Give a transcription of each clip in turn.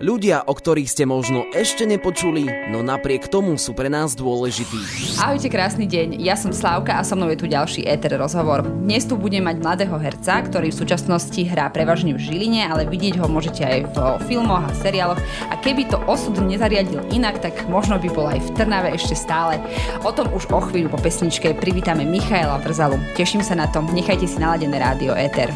Ľudia, o ktorých ste možno ešte nepočuli, no napriek tomu sú pre nás dôležití. Ahojte, krásny deň. Ja som Slávka a so mnou je tu ďalší éter rozhovor. Dnes tu budem mať mladého herca, ktorý v súčasnosti hrá prevažne v Žiline, ale vidieť ho môžete aj v filmoch a seriáloch. A keby to osud nezariadil inak, tak možno by bol aj v Trnave ešte stále. O tom už o chvíľu po pesničke privítame Michaela Vrzalu. Teším sa na to. Nechajte si naladené rádio Éter.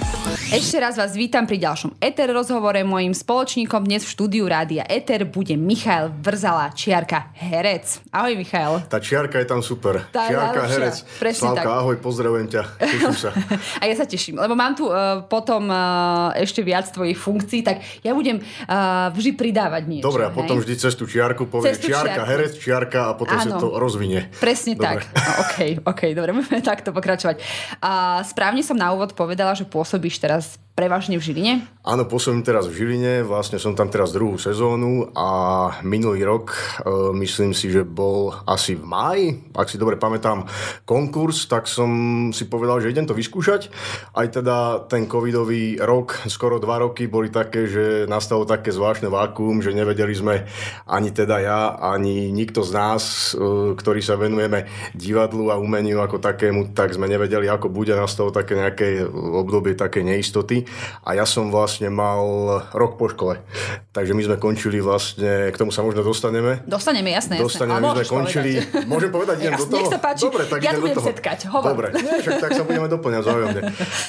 Ešte raz vás vítam pri ďalšom Éter rozhovore. Mojím spoločníkom dnes v štúdiu štúdiu Rádia Eter bude Michal Vrzala, čiarka herec. Ahoj Michal. Tá čiarka je tam super. Tá čiarka herec. Presne Slavka, tak. ahoj, pozdravujem ťa. Teším sa. A ja sa teším, lebo mám tu uh, potom uh, ešte viac tvojich funkcií, tak ja budem uh, vždy pridávať niečo. Dobre, a potom hej? vždy cez tú čiarku povie cestu čiarka, čiarku. herec, čiarka a potom sa to rozvinie. Presne dobre. tak. No, OK, OK, dobre, budeme takto pokračovať. Uh, správne som na úvod povedala, že pôsobíš teraz prevažne v Žiline? Áno, pôsobím teraz v Žiline, vlastne som tam teraz druhú sezónu a minulý rok, e, myslím si, že bol asi v máji, ak si dobre pamätám, konkurs, tak som si povedal, že idem to vyskúšať. Aj teda ten covidový rok, skoro dva roky, boli také, že nastalo také zvláštne vákuum, že nevedeli sme ani teda ja, ani nikto z nás, e, ktorí sa venujeme divadlu a umeniu ako takému, tak sme nevedeli, ako bude. Nastalo také nejaké obdobie také neistoty a ja som vlastne mal rok po škole. Takže my sme končili vlastne, k tomu sa možno dostaneme. Dostaneme, jasné, Dostaneme, jasné. my sme končili, povedať. môžem povedať, idem do toho? Nech sa páči, Dobre, tak ja do toho. setkať, hovor. Dobre, však tak sa budeme doplňať vzájomne.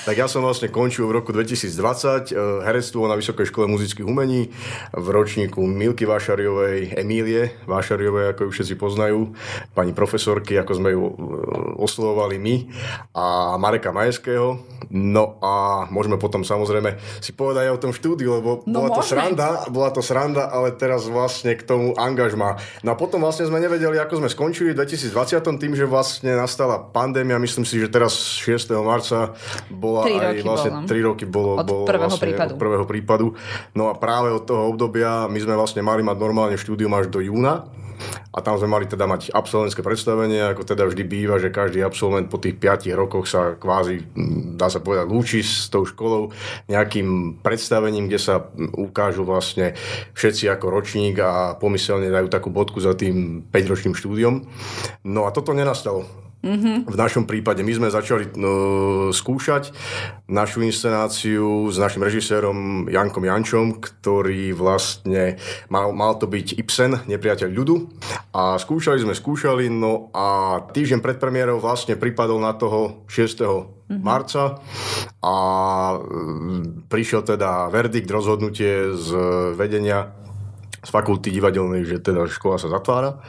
tak ja som vlastne končil v roku 2020 eh, herectvo na Vysokej škole muzických umení v ročníku Milky Vášariovej, Emílie Vášariovej, ako ju všetci poznajú, pani profesorky, ako sme ju eh, oslovovali my a Mareka Majeského. No a môžeme potom samozrejme si povedať aj o tom štúdiu, lebo no bola môžeme. to sranda, bola to sranda, ale teraz vlastne k tomu angažma. No a potom vlastne sme nevedeli, ako sme skončili v 2020 tým, že vlastne nastala pandémia, myslím si, že teraz 6. marca bola aj vlastne bolo. 3 roky bolo, od bolo prvého vlastne prípadu. od prvého prípadu. No a práve od toho obdobia my sme vlastne mali mať normálne štúdium až do júna, a tam sme mali teda mať absolventské predstavenie, ako teda vždy býva, že každý absolvent po tých 5 rokoch sa kvázi, dá sa povedať, lúči s tou školou nejakým predstavením, kde sa ukážu vlastne všetci ako ročník a pomyselne dajú takú bodku za tým 5-ročným štúdiom. No a toto nenastalo. Mm-hmm. V našom prípade my sme začali no, skúšať našu inscenáciu s našim režisérom Jankom Jančom, ktorý vlastne mal, mal to byť Ibsen, nepriateľ ľudu. A skúšali sme, skúšali, no a týždeň pred premiérou vlastne pripadol na toho 6. Mm-hmm. marca a mm, prišiel teda verdikt, rozhodnutie z vedenia z fakulty divadelnej, že teda škola sa zatvára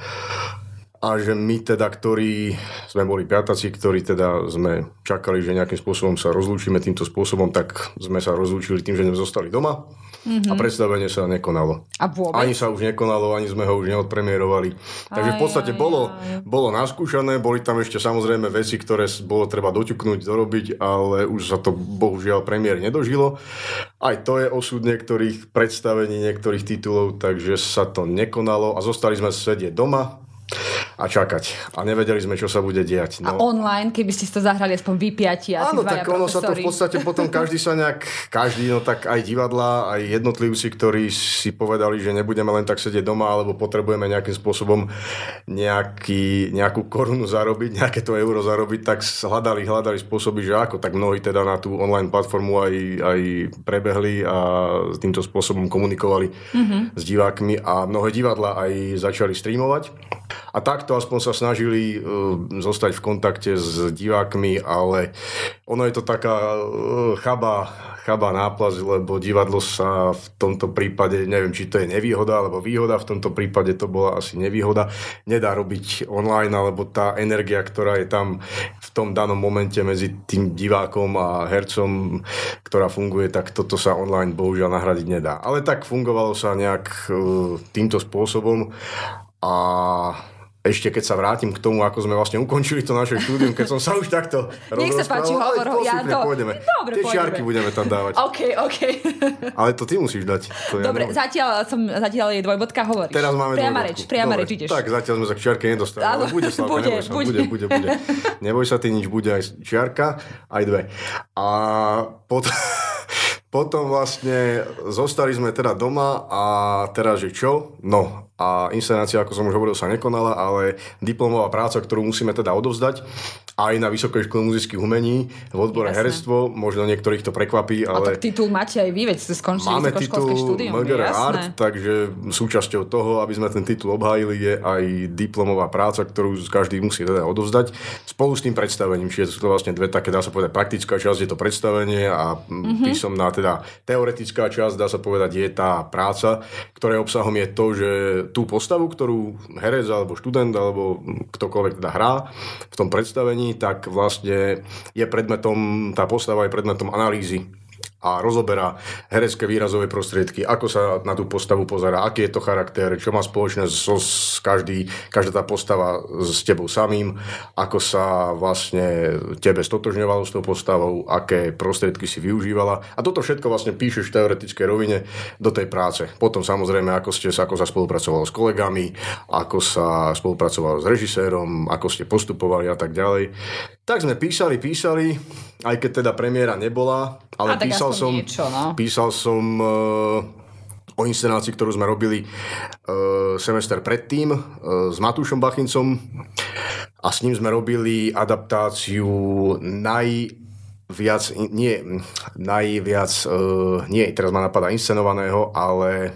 a že my teda, ktorí sme boli piataci, ktorí teda sme čakali, že nejakým spôsobom sa rozlúčime týmto spôsobom, tak sme sa rozlúčili tým, že sme zostali doma mm-hmm. a predstavenie sa nekonalo. A vôbec? Ani sa už nekonalo, ani sme ho už neodpremierovali. Takže v podstate aj, bolo, bolo naskúšané, boli tam ešte samozrejme veci, ktoré bolo treba doťuknúť, dorobiť, ale už sa to bohužiaľ premiér nedožilo. Aj to je osud niektorých predstavení, niektorých titulov, takže sa to nekonalo a zostali sme sedieť doma, a čakať. A nevedeli sme, čo sa bude diať. No. A online, keby ste to zahrali aspoň vypiati a Áno, tak ono sa to v podstate potom každý sa nejak, každý, no tak aj divadla, aj jednotlivci, ktorí si povedali, že nebudeme len tak sedieť doma, alebo potrebujeme nejakým spôsobom nejaký, nejakú korunu zarobiť, nejaké to euro zarobiť, tak hľadali, hľadali spôsoby, že ako, tak mnohí teda na tú online platformu aj, aj prebehli a týmto spôsobom komunikovali mm-hmm. s divákmi a mnohé divadla aj začali streamovať. A takto aspoň sa snažili uh, zostať v kontakte s divákmi, ale ono je to taká uh, chaba, chaba náplaz, lebo divadlo sa v tomto prípade, neviem, či to je nevýhoda alebo výhoda, v tomto prípade to bola asi nevýhoda, nedá robiť online, alebo tá energia, ktorá je tam v tom danom momente medzi tým divákom a hercom, ktorá funguje, tak toto sa online bohužiaľ nahradiť nedá. Ale tak fungovalo sa nejak uh, týmto spôsobom a ešte keď sa vrátim k tomu, ako sme vlastne ukončili to naše štúdium, keď som sa už takto Nech sa páči, hovor, ja to... pôjdeme. Dobre, Tie čiarky budeme tam dávať. OK, OK. Ale to ty musíš dať. To Dobre, ja zatiaľ, som, zatiaľ je dvojbodka, hovoríš. Teraz máme priama reč, priama reč, ideš. Tak, zatiaľ sme sa k čiarke nedostali. Ale bude, Slavka, bude, neboj sa, bude. bude, bude, bude. Neboj sa, ty nič, bude aj čiarka, aj dve. A potom... potom vlastne zostali sme teda doma a teraz, že čo? No, a inscenácia, ako som už hovoril, sa nekonala, ale diplomová práca, ktorú musíme teda odovzdať aj na Vysokej škole muzických umení v odbore Jasne. herectvo, možno niektorých to prekvapí, ale... A tak titul máte aj vy, veď ste skončili Máme titul štúdium, MGR Art, takže súčasťou toho, aby sme ten titul obhájili, je aj diplomová práca, ktorú každý musí teda odovzdať spolu s tým predstavením, čiže sú to vlastne dve také, dá sa povedať, praktická časť je to predstavenie a mm-hmm. písomná, teda teoretická časť, dá sa povedať, je tá práca, ktorej obsahom je to, že tú postavu, ktorú herec alebo študent alebo ktokoľvek teda hrá v tom predstavení, tak vlastne je predmetom, tá postava je predmetom analýzy a rozoberá herecké výrazové prostriedky, ako sa na tú postavu pozera, aký je to charakter, čo má spoločné so, s každý, každá tá postava s tebou samým, ako sa vlastne tebe stotožňovalo s tou postavou, aké prostriedky si využívala. A toto všetko vlastne píšeš v teoretickej rovine do tej práce. Potom samozrejme, ako, ste, ako sa spolupracovalo s kolegami, ako sa spolupracovalo s režisérom, ako ste postupovali a tak ďalej. Tak sme písali, písali, aj keď teda premiéra nebola, ale a písal som, niečo, no. písal som uh, o inscenácii, ktorú sme robili uh, semester predtým uh, s Matúšom Bachincom a s ním sme robili adaptáciu naj viac, nie, najviac, nie, teraz ma napadá inscenovaného, ale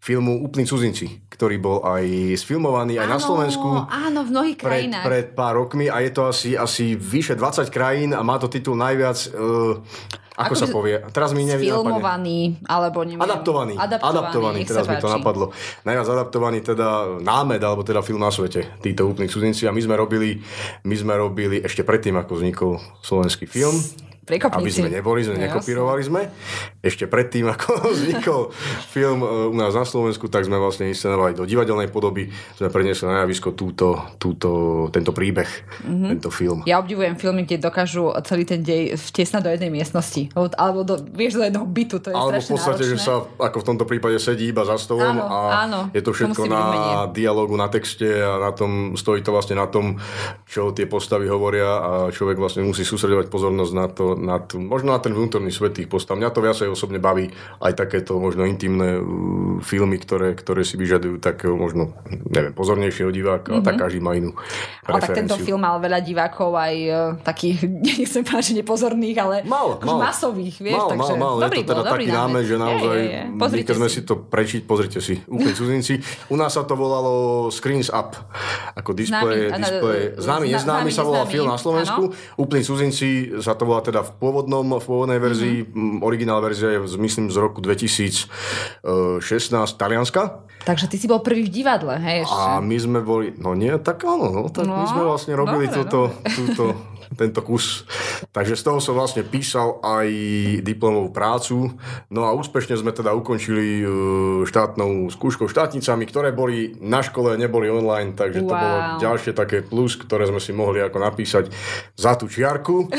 filmu Úplní cudzinci, ktorý bol aj sfilmovaný aj áno, na Slovensku. Áno, v mnohých pred, krajinách. Pred pár rokmi a je to asi, asi vyše 20 krajín a má to titul najviac... Uh, ako, ako sa povie? Teraz mi neviem. Filmovaný, alebo neviem. Adaptovaný. Adaptovaný, adaptovaný teraz mi to napadlo. Najviac adaptovaný teda námed, alebo teda film na svete, títo úplní cudzinci. A my sme robili, my sme robili ešte predtým, ako vznikol slovenský film Prekopníci. Aby sme neboli, sme no, nekopírovali sme. Ešte predtým, ako vznikol film e, u nás na Slovensku, tak sme vlastne inscenovali do divadelnej podoby. Sme preniesli na javisko túto, túto, tento príbeh, mm-hmm. tento film. Ja obdivujem filmy, kde dokážu celý ten dej vtesnať do jednej miestnosti. Alebo do, vieš, do jedného bytu, to je Alebo v podstate, náročné. že sa ako v tomto prípade sedí iba za stolom áno, a áno, je to všetko na dialogu, na texte a na tom, stojí to vlastne na tom, čo tie postavy hovoria a človek vlastne musí sústredovať pozornosť na to, na tú, možno na ten vnútorný svet tých postav. Mňa to viacej osobne baví aj takéto možno intimné uh, filmy, ktoré, ktoré si vyžadujú takého možno, neviem, pozornejšieho diváka mm-hmm. tak každý má inú Ale tak tento film mal veľa divákov aj uh, takých, nechcem povedať, že nepozorných, ale mal, mal. masových, vieš, mal, takže mal, mal. dobrý je to teda bol, taký námed, že naozaj, je, je, je. keď sme si. to prečiť, pozrite si, úplne cudzinci. U nás sa to volalo Screens Up, ako display, známy, display, známy, neznámy sa volal film na Slovensku, úplne cudzinci sa to volá teda v pôvodnom v pôvodnej verzii, mm-hmm. originál verzia je myslím z roku 2016 Talianska. Takže ty si bol prvý v divadle, hej? Ešte. A my sme boli, no nie, tak áno, no, tak no, my sme vlastne robili dobre, toto, dobre. túto tento kus. Takže z toho som vlastne písal aj diplomovú prácu. No a úspešne sme teda ukončili e, štátnou skúškou štátnicami, ktoré boli na škole, neboli online, takže wow. to bolo ďalšie také plus, ktoré sme si mohli ako napísať za tú čiarku.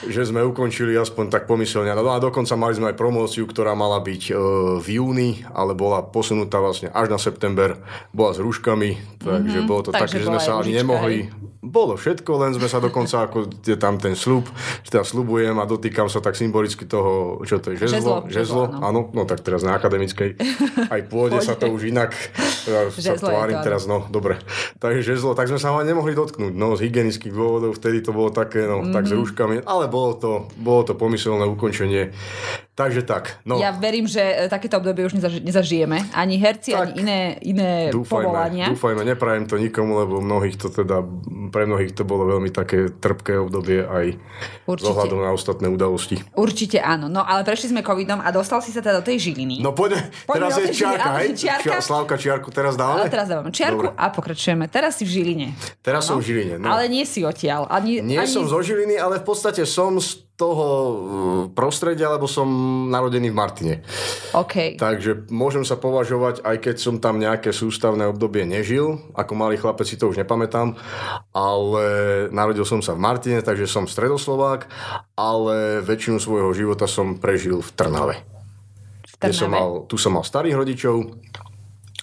že sme ukončili aspoň tak pomyselne. No a dokonca mali sme aj promóciu, ktorá mala byť e, v júni, ale bola posunutá vlastne až na september. Bola s rúškami, takže mm-hmm, bolo to tak, že sme sa ani nemohli bolo všetko, len sme sa dokonca, ako je tam ten slub, že teda slubujem a dotýkam sa tak symbolicky toho, čo to je, žezlo, žezlo, žezlo áno. áno, no tak teraz na akademickej, aj pôjde sa to už inak, teda sa tvárim teraz, no dobre. Takže žezlo, tak sme sa ho nemohli dotknúť, no z hygienických dôvodov, vtedy to bolo také, no mm-hmm. tak s mhm. rúškami, ale bolo to, bolo to pomyselné ukončenie Takže tak. No. Ja verím, že e, takéto obdobie už nezaž- nezažijeme. Ani herci, tak, ani iné, iné dúfajme, povolania. Dúfajme, neprajem to nikomu, lebo mnohých to teda, pre mnohých to bolo veľmi také trpké obdobie aj Určite. z ohľadom na ostatné udalosti. Určite áno. No ale prešli sme covidom a dostal si sa teda do tej Žiliny. No poďme, poďme teraz je čiarka, hej? Čiarka. Slavka čiarku teraz dávame? Ale teraz dávame čiarku Dobre. a pokračujeme. Teraz si v Žiline. Teraz no. som v Žiline. No. Ale nie si odtiaľ. Ani, nie ani... som zo Žiliny, ale v podstate som z toho uh, prostredia, lebo som narodený v Martine. OK. Takže môžem sa považovať, aj keď som tam nejaké sústavné obdobie nežil, ako malý chlapec si to už nepamätám, ale narodil som sa v Martine, takže som stredoslovák, ale väčšinu svojho života som prežil v Trnave. V Trnave? Som mal, tu som mal starých rodičov,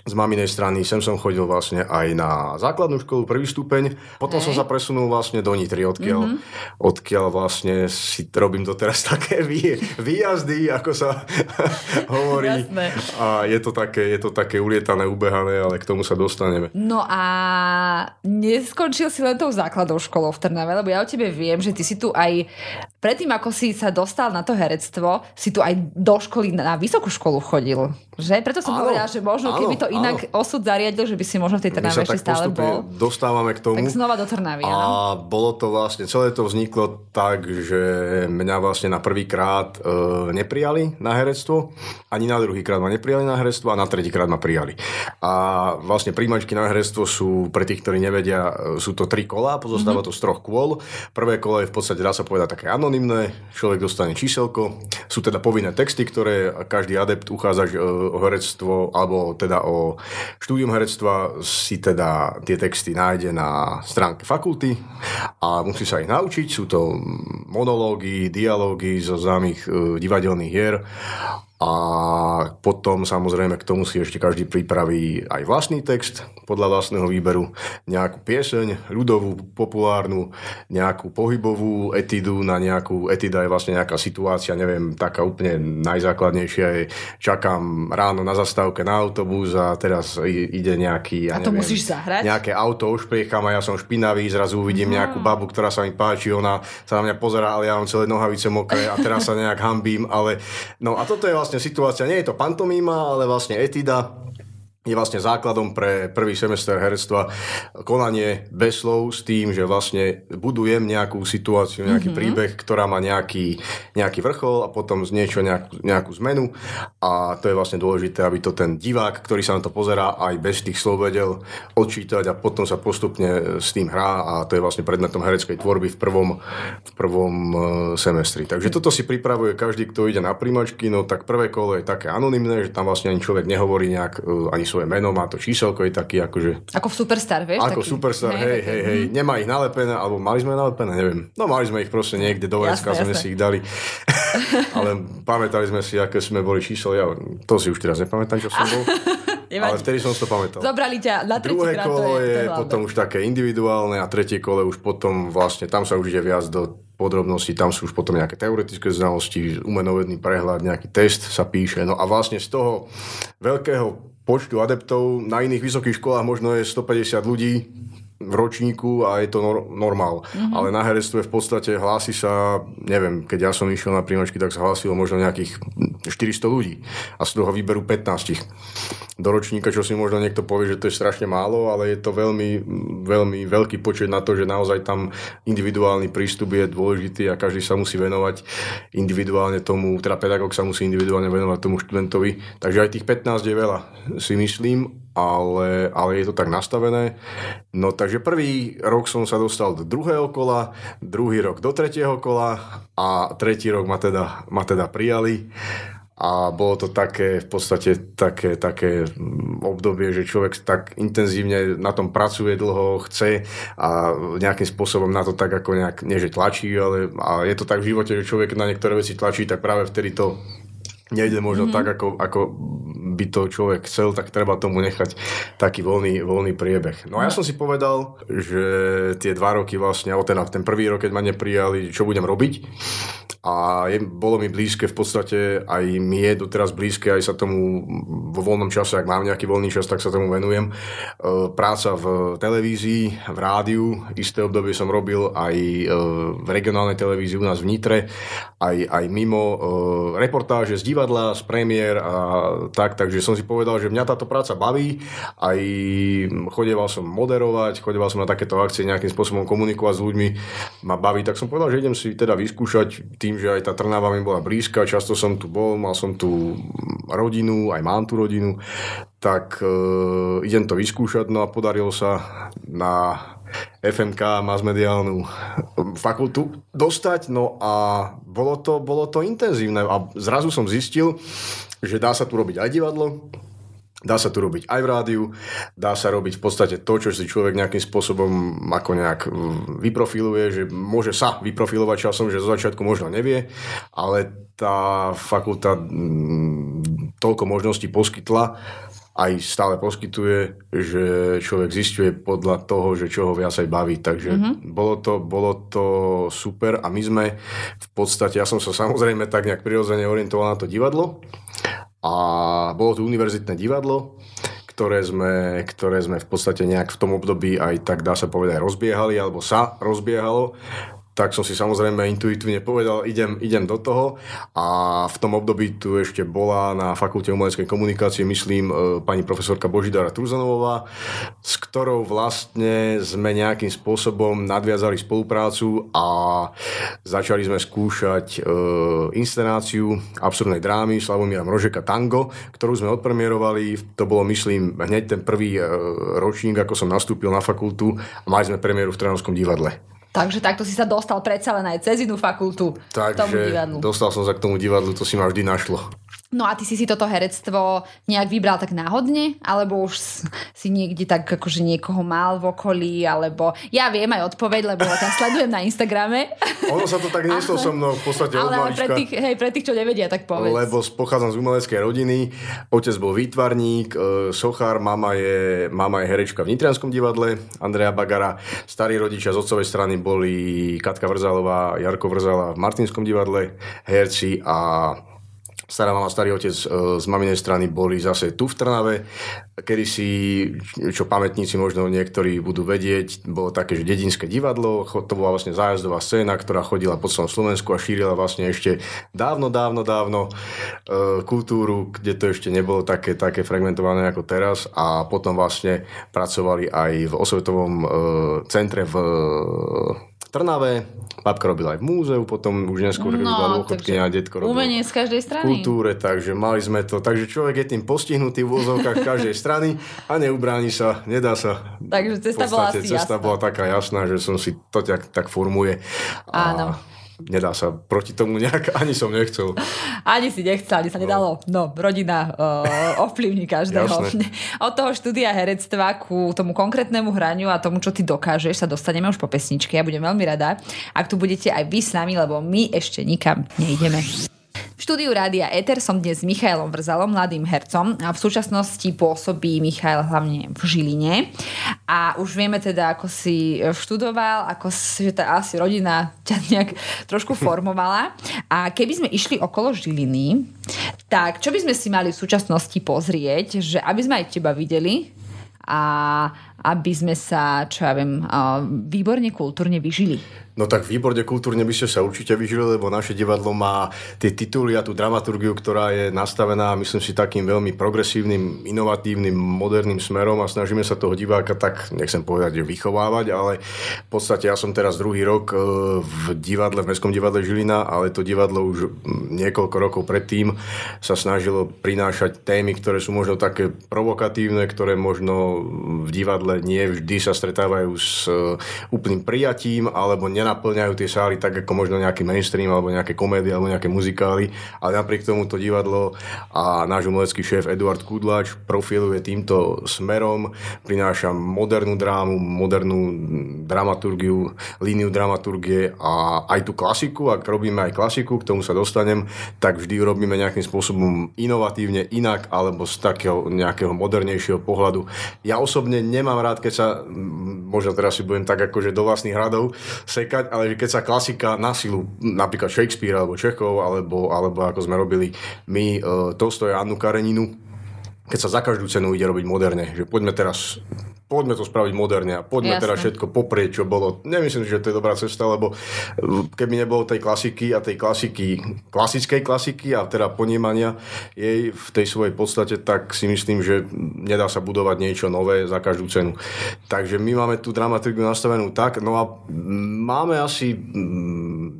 z maminej strany. Sem som chodil vlastne aj na základnú školu, prvý stupeň. Potom Hej. som sa presunul vlastne do Nitry, odkiaľ, mm-hmm. odkiaľ vlastne si robím doteraz také vý, výjazdy, ako sa hovorí. Jasné. A je to, také, je to také ulietané, ubehané, ale k tomu sa dostaneme. No a neskončil si len tou základnou školou v Trnave, lebo ja o tebe viem, že ty si tu aj predtým, ako si sa dostal na to herectvo, si tu aj do školy, na vysokú školu chodil. Že? Preto som povedala, že možno áno, keby to inak áno. osud zariadil, že by si možno v tej Trnave ešte stále bol. dostávame k tomu. Tak znova do Trnavy, A áno. bolo to vlastne, celé to vzniklo tak, že mňa vlastne na prvý krát e, neprijali na herectvo, ani na druhý krát ma neprijali na herectvo a na tretí krát ma prijali. A vlastne príjmačky na herectvo sú, pre tých, ktorí nevedia, e, sú to tri kola, pozostáva mm-hmm. to z troch kôl. Prvé kolo je v podstate, dá sa povedať, také anonymné, človek dostane číselko, sú teda povinné texty, ktoré každý adept uchádza e, o herectvo, alebo teda o štúdium herectva si teda tie texty nájde na stránke fakulty a musí sa ich naučiť. Sú to monológy, dialógy zo známych e, divadelných hier a potom samozrejme k tomu si ešte každý pripraví aj vlastný text podľa vlastného výberu, nejakú pieseň, ľudovú, populárnu, nejakú pohybovú etidu na nejakú, etida je vlastne nejaká situácia, neviem, taká úplne najzákladnejšia je, čakám ráno na zastávke na autobus a teraz ide nejaký, ja a to neviem, musíš zahrať? nejaké auto ošpriecham a ja som špinavý, zrazu uvidím mm. nejakú babu, ktorá sa mi páči, ona sa na mňa pozerá, ale ja mám celé nohavice mokré a teraz sa nejak hambím, ale no a toto je vlastne vlastne situácia, nie je to pantomíma, ale vlastne etida je vlastne základom pre prvý semester herectva konanie bez slov s tým, že vlastne budujem nejakú situáciu, nejaký mm-hmm. príbeh, ktorá má nejaký, nejaký vrchol a potom z niečo nejakú, nejakú zmenu a to je vlastne dôležité, aby to ten divák, ktorý sa na to pozerá, aj bez tých slov vedel odčítať a potom sa postupne s tým hrá a to je vlastne predmetom hereckej tvorby v prvom, v prvom e, semestri. Takže toto si pripravuje každý, kto ide na príjmačky, no tak prvé kolo je také anonymné, že tam vlastne ani človek nehovorí nejak e, ani svoje meno, má to číselko, je taký akože... Ako v Superstar, vieš? Ako taký, Superstar, hej, hej, hej. Mm. Nemá ich nalepené, alebo mali sme nalepené, neviem. No mali sme ich proste niekde do vrecka, sme si ich dali. Ale pamätali sme si, aké sme boli číslo. Ja to si už teraz nepamätám, čo som bol. Ale vtedy som to pamätal. Zobrali ťa na tretí Druhé krát, kolo je, je potom už také individuálne a tretie kole už potom vlastne, tam sa už ide viac do podrobností, tam sú už potom nejaké teoretické znalosti, umenovedný prehľad, nejaký test sa píše. No a vlastne z toho veľkého počtu adeptov. Na iných vysokých školách možno je 150 ľudí v ročníku a je to nor- normál. Mm-hmm. Ale na herectve v podstate hlási sa, neviem, keď ja som išiel na príjmačky, tak sa hlásilo možno nejakých 400 ľudí a z toho výberu 15 do ročníka, čo si možno niekto povie, že to je strašne málo, ale je to veľmi, veľmi veľký počet na to, že naozaj tam individuálny prístup je dôležitý a každý sa musí venovať individuálne tomu, teda pedagóg sa musí individuálne venovať tomu študentovi. Takže aj tých 15 je veľa, si myslím ale, ale je to tak nastavené. No takže prvý rok som sa dostal do druhého kola, druhý rok do tretieho kola a tretí rok ma teda, ma teda prijali a bolo to také v podstate také, také obdobie, že človek tak intenzívne na tom pracuje dlho, chce a nejakým spôsobom na to tak ako nejak, nie že tlačí, ale a je to tak v živote, že človek na niektoré veci tlačí, tak práve vtedy to nejde možno mm-hmm. tak, ako, ako by to človek chcel, tak treba tomu nechať taký voľný, voľný priebeh. No a ja som si povedal, že tie dva roky vlastne, alebo teda ten prvý rok, keď ma neprijali, čo budem robiť. A je, bolo mi blízke v podstate, aj mi je doteraz blízke, aj sa tomu vo voľnom čase, ak mám nejaký voľný čas, tak sa tomu venujem. E, práca v televízii, v rádiu, isté obdobie som robil aj e, v regionálnej televízii u nás v Nitre, aj, aj mimo e, reportáže z divadla, z premiér a tak, takže som si povedal, že mňa táto práca baví, aj chodeval som moderovať, chodeval som na takéto akcie nejakým spôsobom komunikovať s ľuďmi, ma baví, tak som povedal, že idem si teda vyskúšať tým, že aj tá Trnava mi bola blízka, často som tu bol, mal som tu rodinu, aj mám tu rodinu, tak e, idem to vyskúšať, no a podarilo sa na FMK masmediálnu fakultu dostať, no a bolo to, bolo to intenzívne a zrazu som zistil, že dá sa tu robiť aj divadlo, Dá sa tu robiť aj v rádiu, dá sa robiť v podstate to, čo si človek nejakým spôsobom ako nejak vyprofiluje, že môže sa vyprofilovať časom, že zo začiatku možno nevie, ale tá fakulta toľko možností poskytla, aj stále poskytuje, že človek zistuje podľa toho, že čo ho viacej baví. Takže mm-hmm. bolo, to, bolo to super a my sme v podstate, ja som sa samozrejme tak nejak prirodzene orientoval na to divadlo a bolo to univerzitné divadlo, ktoré sme, ktoré sme v podstate nejak v tom období aj tak dá sa povedať rozbiehali, alebo sa rozbiehalo tak som si samozrejme intuitívne povedal, idem, idem do toho a v tom období tu ešte bola na Fakulte umeleckej komunikácie, myslím, e, pani profesorka Božidara Truzanová, s ktorou vlastne sme nejakým spôsobom nadviazali spoluprácu a začali sme skúšať e, inscenáciu absurdnej drámy Slavomíra Mrožeka Tango, ktorú sme odpremierovali, to bolo myslím hneď ten prvý e, ročník, ako som nastúpil na fakultu a mali sme premiéru v Trnavskom divadle. Takže takto si sa dostal predsa len aj cez inú fakultu Takže k tomu divadlu. dostal som sa k tomu divadlu, to si ma vždy našlo. No a ty si si toto herectvo nejak vybral tak náhodne? Alebo už si niekde tak akože niekoho mal v okolí? Alebo ja viem aj odpoveď, lebo ťa sledujem na Instagrame. Ono sa to tak neslo so mnou v podstate ale, od ale pre tých, hej, pre tých, čo nevedia, tak povedz. Lebo pochádzam z umeleckej rodiny. Otec bol výtvarník, e, sochár, mama je, mama je herečka v Nitrianskom divadle, Andrea Bagara. Starí rodičia z otcovej strany boli Katka Vrzalová, Jarko Vrzala v Martinskom divadle, herci a stará mama, starý otec e, z maminej strany boli zase tu v Trnave, kedy si, čo pamätníci možno niektorí budú vedieť, bolo také, že dedinské divadlo, to bola vlastne zájazdová scéna, ktorá chodila po celom Slovensku a šírila vlastne ešte dávno, dávno, dávno e, kultúru, kde to ešte nebolo také, také fragmentované ako teraz. A potom vlastne pracovali aj v osvetovom e, centre v Trnave, babka robila aj v múzeu, potom už neskôr no, robila dôchodkynia a detko robil umenie z každej strany. kultúre, takže mali sme to. Takže človek je tým postihnutý v úzovkách každej strany a neubráni sa, nedá sa. Takže cesta podstate, bola asi cesta jasná. bola taká jasná, že som si to tak, tak formuje. A Áno nedá sa proti tomu nejak, ani som nechcel. Ani si nechcel, ani sa nedalo. No, rodina uh, ovplyvní každého. Od toho štúdia herectva ku tomu konkrétnemu hraniu a tomu, čo ty dokážeš, sa dostaneme už po pesničke. Ja budem veľmi rada, ak tu budete aj vy s nami, lebo my ešte nikam neideme. V štúdiu Rádia Eter som dnes s Michailom Vrzalom, mladým hercom. A v súčasnosti pôsobí Michail hlavne v Žiline. A už vieme teda, ako si študoval, ako si, že tá asi rodina ťa nejak trošku formovala. A keby sme išli okolo Žiliny, tak čo by sme si mali v súčasnosti pozrieť, že aby sme aj teba videli a aby sme sa, čo ja viem, výborne kultúrne vyžili. No tak výborne kultúrne by ste sa určite vyžili, lebo naše divadlo má tie tituly a tú dramaturgiu, ktorá je nastavená, myslím si, takým veľmi progresívnym, inovatívnym, moderným smerom a snažíme sa toho diváka tak, nechcem povedať, že vychovávať, ale v podstate ja som teraz druhý rok e, v divadle, v Mestskom divadle Žilina, ale to divadlo už niekoľko rokov predtým sa snažilo prinášať témy, ktoré sú možno také provokatívne, ktoré možno v divadle nie vždy sa stretávajú s e, úplným prijatím alebo nenaplňajú tie sály tak ako možno nejaký mainstream alebo nejaké komédie alebo nejaké muzikály, ale napriek tomu to divadlo a náš umelecký šéf Eduard Kudlač profiluje týmto smerom, prináša modernú drámu, modernú dramaturgiu, líniu dramaturgie a aj tú klasiku, ak robíme aj klasiku, k tomu sa dostanem, tak vždy robíme nejakým spôsobom inovatívne inak alebo z takého nejakého modernejšieho pohľadu. Ja osobne nemám rád, keď sa, možno teraz si budem tak akože do vlastných hradov sekať, čakať, ale keď sa klasika na silu, napríklad Shakespeare alebo Čechov, alebo, alebo ako sme robili my, uh, Tolstoj a Annu Kareninu, keď sa za každú cenu ide robiť moderne, že poďme teraz poďme to spraviť moderne a poďme Jasne. teraz všetko poprieť, čo bolo. Nemyslím že to je dobrá cesta, lebo keby nebolo tej klasiky a tej klasiky, klasickej klasiky a teda ponímania jej v tej svojej podstate, tak si myslím, že nedá sa budovať niečo nové za každú cenu. Takže my máme tú dramaturgiu nastavenú tak, no a máme asi 11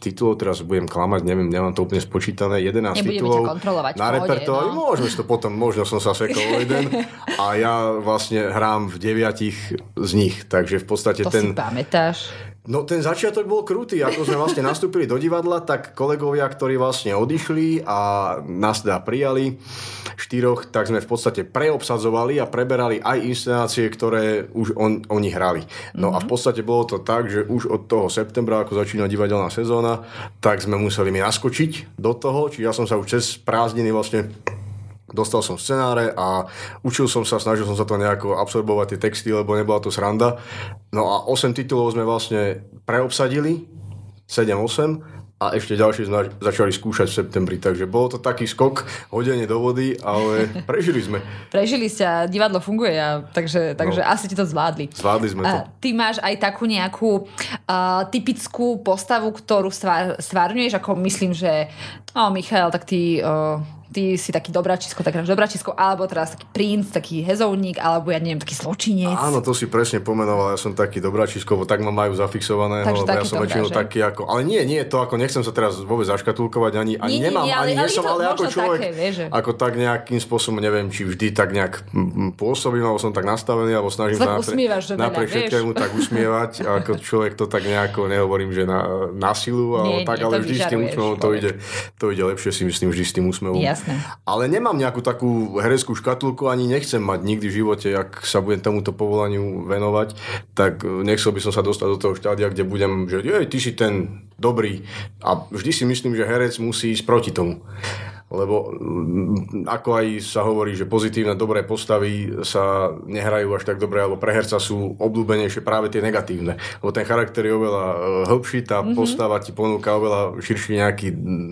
titulov, teraz budem klamať, neviem, nemám to úplne spočítané, 11 Nebudeme titulov na repertoári, no. môžeme to potom, možno som sa sekol jeden a ja vlastne hrám hrám v deviatich z nich, takže v podstate to ten... si pamätáš? No ten začiatok bol krutý, ako sme vlastne nastúpili do divadla, tak kolegovia, ktorí vlastne odišli a nás teda prijali štyroch, tak sme v podstate preobsadzovali a preberali aj inscenácie, ktoré už on, oni hrali. No mm-hmm. a v mhm. podstate bolo to tak, že už od toho septembra, ako začína divadelná sezóna, tak sme museli mi naskočiť do toho, čiže ja som sa už cez prázdniny vlastne dostal som scenáre a učil som sa, snažil som sa to nejako absorbovať tie texty, lebo nebola to sranda. No a 8 titulov sme vlastne preobsadili, 7-8 a ešte ďalšie sme začali skúšať v septembri, takže bolo to taký skok, hodenie do vody, ale prežili sme. prežili ste a divadlo funguje, a, takže, takže no. asi ti to zvládli. Zvládli sme to. A ty máš aj takú nejakú uh, typickú postavu, ktorú stvár, stvárňuješ, ako myslím, že oh, Michal, tak ty... Uh, ty si taký dobračisko, tak dobračisko, alebo teraz taký princ, taký hezovník, alebo ja neviem, taký zločinec. Áno, to si presne pomenoval, ja som taký dobračisko, bo tak ma majú zafixované, lebo ja som väčšinou taký ako, ale nie, nie, to ako nechcem sa teraz vôbec zaškatulkovať, ani, ani nie, nemám, nie, ale, ani nie som, ale ako človek, také, vie, že... ako tak nejakým spôsobom, neviem, či vždy tak nejak pôsobím, alebo som tak nastavený, alebo snažím sa naprie, napriek všetkému tak usmievať, ako človek to tak nejako, nehovorím, že na, na silu, alebo nie, tak, nie, ale vždy s tým úsmevom to ide, to ide lepšie si myslím, vždy s tým úsmevom. Jasné. Ale nemám nejakú takú hereckú škatulku, ani nechcem mať nikdy v živote, ak sa budem tomuto povolaniu venovať, tak e, nechcel by som sa dostať do toho štádia, kde budem, že jej, ty si ten dobrý. A vždy si myslím, že herec musí ísť proti tomu lebo mm, ako aj sa hovorí, že pozitívne dobré postavy sa nehrajú až tak dobre, alebo pre herca sú obľúbenejšie práve tie negatívne. Lebo ten charakter je oveľa e, hĺbší, tá mm-hmm. postava ti ponúka oveľa širší nejaký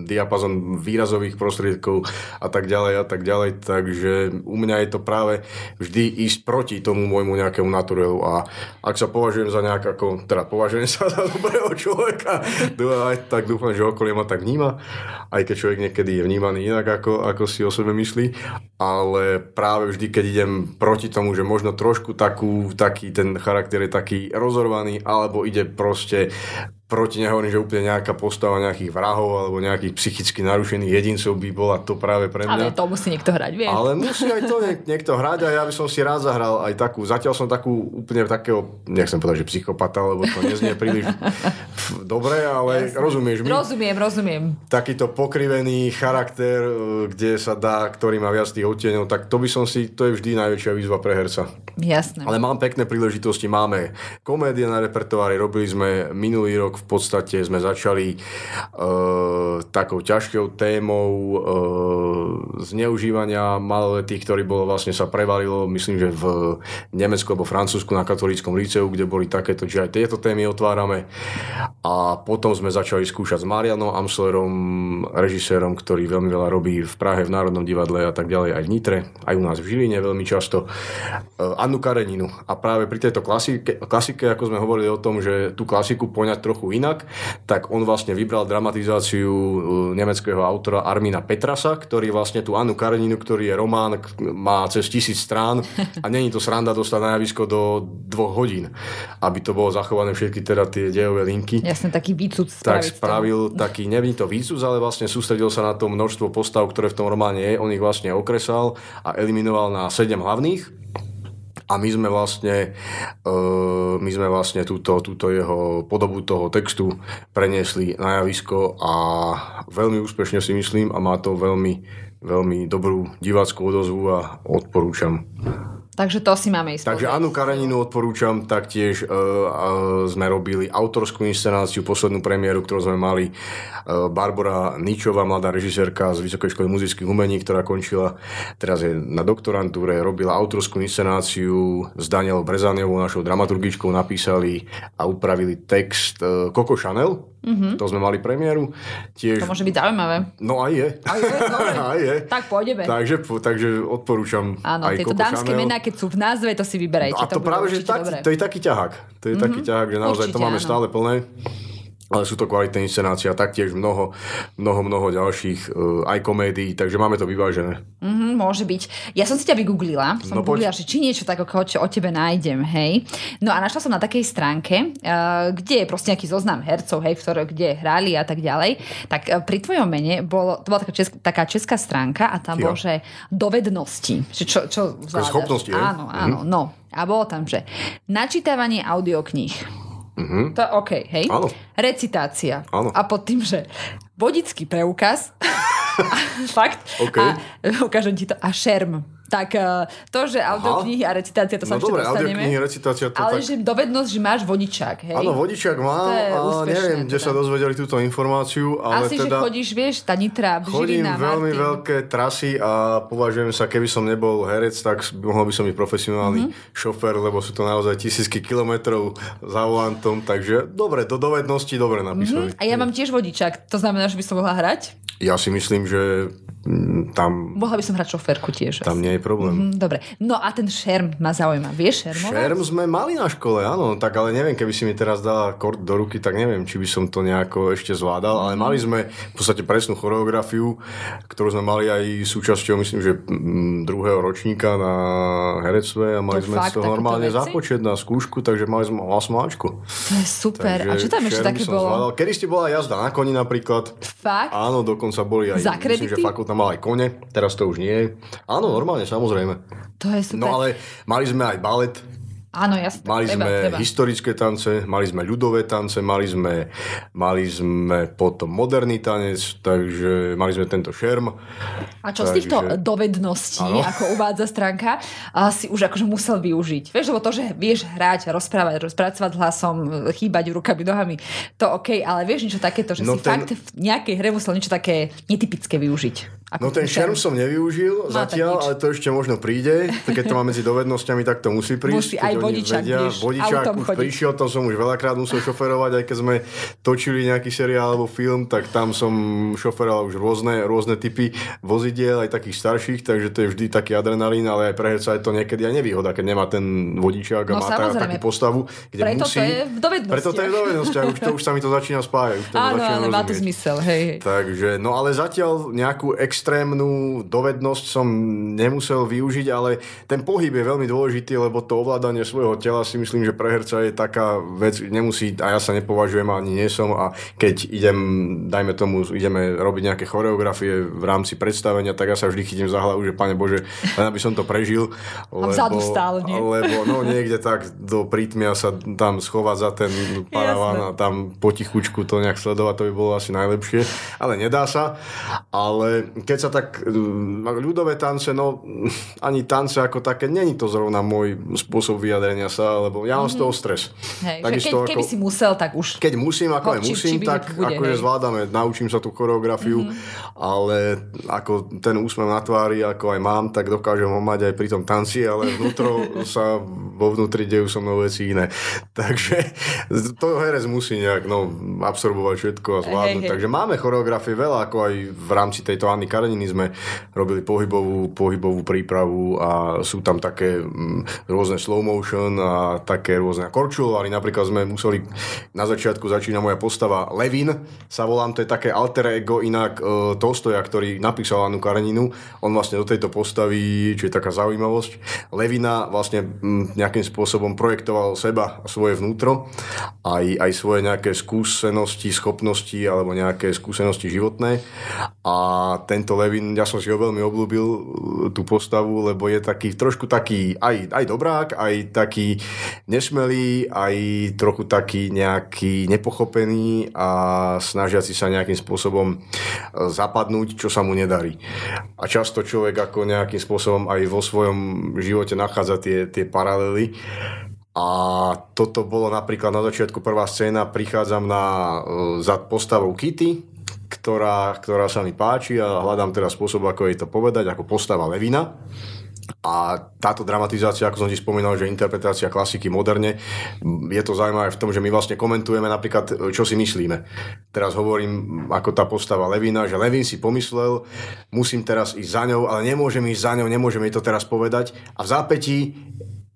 diapazon výrazových prostriedkov a tak ďalej a tak ďalej. Takže u mňa je to práve vždy ísť proti tomu môjmu nejakému naturelu. A ak sa považujem za nejak ako, teda považujem sa za dobrého človeka, tak dúfam, že okolie ma tak vníma, aj keď človek niekedy je vnímaný inak, ako, ako si o sebe myslí, ale práve vždy, keď idem proti tomu, že možno trošku takú, taký ten charakter je taký rozorvaný, alebo ide proste proti nehovorím, že úplne nejaká postava nejakých vrahov alebo nejakých psychicky narušených jedincov by bola to práve pre mňa. Ale to musí niekto hrať, vieš. Ale musí aj to niek- niekto hrať a ja by som si rád zahral aj takú, zatiaľ som takú úplne takého, nechcem povedať, že psychopata, lebo to neznie príliš dobre, ale Jasne. rozumieš mi? Rozumiem, rozumiem. Takýto pokrivený charakter, e, kde sa dá, ktorý má viac tých odtieňov, tak to by som si, to je vždy najväčšia výzva pre herca. Jasné. Ale mám pekné príležitosti, máme komédie na repertoári, robili sme minulý rok v podstate sme začali uh, takou ťažkou témou uh, zneužívania maloletých, ktorý bolo vlastne sa prevalilo, myslím, že v Nemecku alebo Francúzsku na katolíckom líceu, kde boli takéto, že aj tieto témy otvárame. A potom sme začali skúšať s Marianom Amslerom, režisérom, ktorý veľmi veľa robí v Prahe, v Národnom divadle a tak ďalej, aj v Nitre, aj u nás v Žiline veľmi často. Uh, Annu Kareninu. A práve pri tejto klasike, klasike, ako sme hovorili o tom, že tú klasiku poňať trochu inak, tak on vlastne vybral dramatizáciu uh, nemeckého autora Armina Petrasa, ktorý vlastne tú Anu Kareninu, ktorý je román, má cez tisíc strán a není to sranda dostať na javisko do dvoch hodín, aby to bolo zachované všetky teda tie dejové linky. Jasne, taký výcud Tak spravil taký, nevím to výcud, ale vlastne sústredil sa na to množstvo postav, ktoré v tom románe je, on ich vlastne okresal a eliminoval na sedem hlavných a my sme vlastne, uh, my sme vlastne túto, túto jeho podobu toho textu preniesli na javisko a veľmi úspešne si myslím a má to veľmi, veľmi dobrú diváckú odozvu a odporúčam. Takže to si máme ísť. Takže Anu Kareninu odporúčam, taktiež uh, uh, sme robili autorskú inscenáciu, poslednú premiéru, ktorú sme mali. Uh, Barbara Ničová, mladá režisérka z Vysokej školy muzických umení, ktorá končila, teraz je na doktorantúre, robila autorskú inscenáciu s Danielou Brezániovou, našou dramaturgičkou, napísali a upravili text uh, Coco Chanel, Mm-hmm. To sme mali premiéru. Tiež... To môže byť zaujímavé. No aj je. Aj je, aj je. Tak pôjdeme. Takže, takže odporúčam Áno, aj tieto Coco dámske Chanel. mená, keď sú v názve, to si vyberajte. No a to, to práve, že tak, to je taký ťahák. To je mm-hmm. taký ťahák, že naozaj Určite, to máme áno. stále plné ale sú to kvalitné inscenácie a taktiež mnoho, mnoho, mnoho ďalších uh, aj komédií, takže máme to vyvážené. Mm-hmm, môže byť. Ja som si ťa vygooglila, som no, googlila, že či niečo tak, ako čo o tebe nájdem, hej. No a našla som na takej stránke, uh, kde je proste nejaký zoznam hercov, hej, ktoré, kde hrali a tak ďalej. Tak uh, pri tvojom mene bolo, to bola taká, česká, taká česká stránka a tam bolo, že dovednosti. Že čo, čo schopnosti, Áno, áno, mm-hmm. no. A bolo tam, že načítavanie audiokníh Mm-hmm. To je OK, hej? Áno. Recitácia. Áno. A pod tým, že vodický preukaz, fakt, okay. a ukážem ti to, a šerm. Tak eh, to, že audioknihy a recitácia, to sa No ešte dobre, dostaneme. audioknihy, recitácia, to Ale tak... že dovednosť, že máš vodičák, hej? Áno, vodičák mám To je a úspešné neviem, kde teda. sa dozvedeli túto informáciu, ale Asi, teda... že chodíš, vieš, tá Nitra, Chodím Žilina, veľmi Martin. veľké trasy a považujem sa, keby som nebol herec, tak mohol by som byť profesionálny Mhm. mm-hmm. šofér, lebo sú to naozaj tisícky kilometrov za volantom, takže dobre, do dovednosti dobre napísali. A ja mám tiež vodičák, to znamená, že by som mohla hrať? Ja si myslím, že mm, tam, Mohla by som hrať šoférku tiež. tam nie je problém. Hm, Dobre, no a ten šerm ma zaujíma. Vieš šermovať? Šerm sme mali na škole, áno, tak ale neviem, keby si mi teraz dala kort do ruky, tak neviem, či by som to nejako ešte zvládal, ale mali sme v podstate presnú choreografiu, ktorú sme mali aj súčasťou, myslím, že mm, druhého ročníka na herectve a mali To sme fakt, z toho normálne veci? započet na skúšku, takže mali sme 8 Ačko. To je super. a čo tam ešte také bolo? Zvládal. Kedy ste bola jazda na koni napríklad? Fakt? Áno, dokonca boli aj, Za myslím, že fakulta mala aj kone, teraz to už nie je. Áno, normálne, samozrejme. To je super. No ale mali sme aj balet, Áno, jasne. Mali treba, sme treba. historické tance, mali sme ľudové tance, mali sme, mali sme potom moderný tanec, takže mali sme tento šerm. A čo z týchto Takže- dovedností, Áno. ako uvádza stránka, si už akože musel využiť. Vieš, lebo to, že vieš hrať, rozprávať, rozpracovať hlasom, chýbať rukami, nohami, to OK, ale vieš niečo takéto, že No si ten- fakt v nejakej hre musel niečo také netypické využiť. Ako No ten šerm som nevyužil No, tak zatiaľ, ale to ešte možno príde. Keď to má medzi dovednosťami, tak to musí Musí, prísť. keď aj vodičák, vieš, vodičák autom už chodiť. prišiel, to som už veľakrát musel šoferovať, aj keď sme točili nejaký seriál alebo film, tak tam som šoferoval už rôzne, rôzne typy vozidiel, aj takých starších, takže to je vždy taký adrenalín, ale aj pre herca je to niekedy aj nevýhoda, keď nemá ten vodičák a No, má tá, takú postavu, kde Preto to musí... je v dovednostiach. Preto to je v už, to, už sa mi to začína spájať. Už to Áno, ale má to rozumieť. zmysel, hej, hej. Takže, no ale zatiaľ nejakú extrémnu dovednosť som nemusel využiť, ale ten pohyb je veľmi dôležitý, lebo to ovládanie svojho tela si myslím, že pre herca je taká vec, nemusí, a ja sa nepovažujem ani nie som a keď idem, dajme tomu, ideme robiť nejaké choreografie v rámci predstavenia, tak ja sa vždy chytím za hlavu, že pane Bože, len aby som to prežil. Lebo, vzadu stále, nie? Lebo no niekde tak do prítmia sa tam schovať za ten paraván a tam potichučku to nejak sledovať, to by bolo asi najlepšie, ale nedá sa. Ale keď sa tak mm, ľudové tance, no ani tance ako také, není to zrovna môj spôsob vyjadrenia sa, lebo ja mám z toho stres. hej. Že keď, Takisto keby si musel, tak už... keď musím, ako aj musím, čip, tak bude, akože hej. Mhm. zvládame, naučím sa tú choreografiu, ale ako ten úsmev na tvári, ako aj mám, tak dokážem ho mať aj pri tom tanci, ale vnútro sa vo vnútri dejú so mnou veci iné. Takže to herec musí nejak no, absorbovať všetko a zvládnuť. Hej, hej. Takže máme choreografie veľa, ako aj v rámci tejto Anny Kareniny sme robili pohybovú, pohybovú prípravu a sú tam také mm, rôzne slow motion a také rôzne korčulovary. Napríklad sme museli, na začiatku začína moja postava Levin, sa volám, to je také alter ego inak e, Tolstoja, ktorý napísal Annu Kareninu. On vlastne do tejto postavy, čo je taká zaujímavosť, Levina vlastne mm, nejakým spôsobom projektoval seba svoje vnútro, aj, aj svoje nejaké skúsenosti, schopnosti alebo nejaké skúsenosti životné. A tento Levin, ja som si ho veľmi obľúbil, e, tú postavu, lebo je taký trošku taký aj, aj dobrák, aj taký nesmelý, aj trochu taký nejaký nepochopený a snažiaci sa nejakým spôsobom e, zapadnúť, čo sa mu nedarí. A často človek ako nejakým spôsobom aj vo svojom živote nachádza tie, tie paralely. A toto bolo napríklad na začiatku prvá scéna, prichádzam na, e, za postavou Kitty, ktorá, ktorá sa mi páči a hľadám teda spôsob, ako jej to povedať, ako postava Levina. A táto dramatizácia, ako som ti spomínal, že interpretácia klasiky moderne, je to zaujímavé v tom, že my vlastne komentujeme napríklad, čo si myslíme. Teraz hovorím ako tá postava Levina, že Levin si pomyslel, musím teraz ísť za ňou, ale nemôžem ísť za ňou, nemôžem jej to teraz povedať. A v zápätí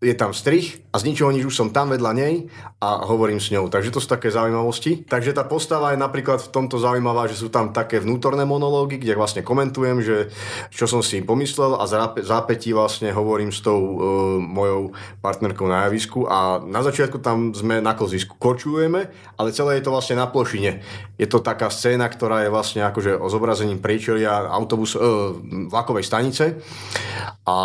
je tam strich a z ničoho nič už som tam vedľa nej a hovorím s ňou. Takže to sú také zaujímavosti. Takže tá postava je napríklad v tomto zaujímavá, že sú tam také vnútorné monológy, kde vlastne komentujem, že čo som si pomyslel a zápätí vlastne hovorím s tou e, mojou partnerkou na javisku a na začiatku tam sme na klzisku korčujeme, ale celé je to vlastne na plošine. Je to taká scéna, ktorá je vlastne akože o zobrazením priečelia autobus, e, vlakovej stanice a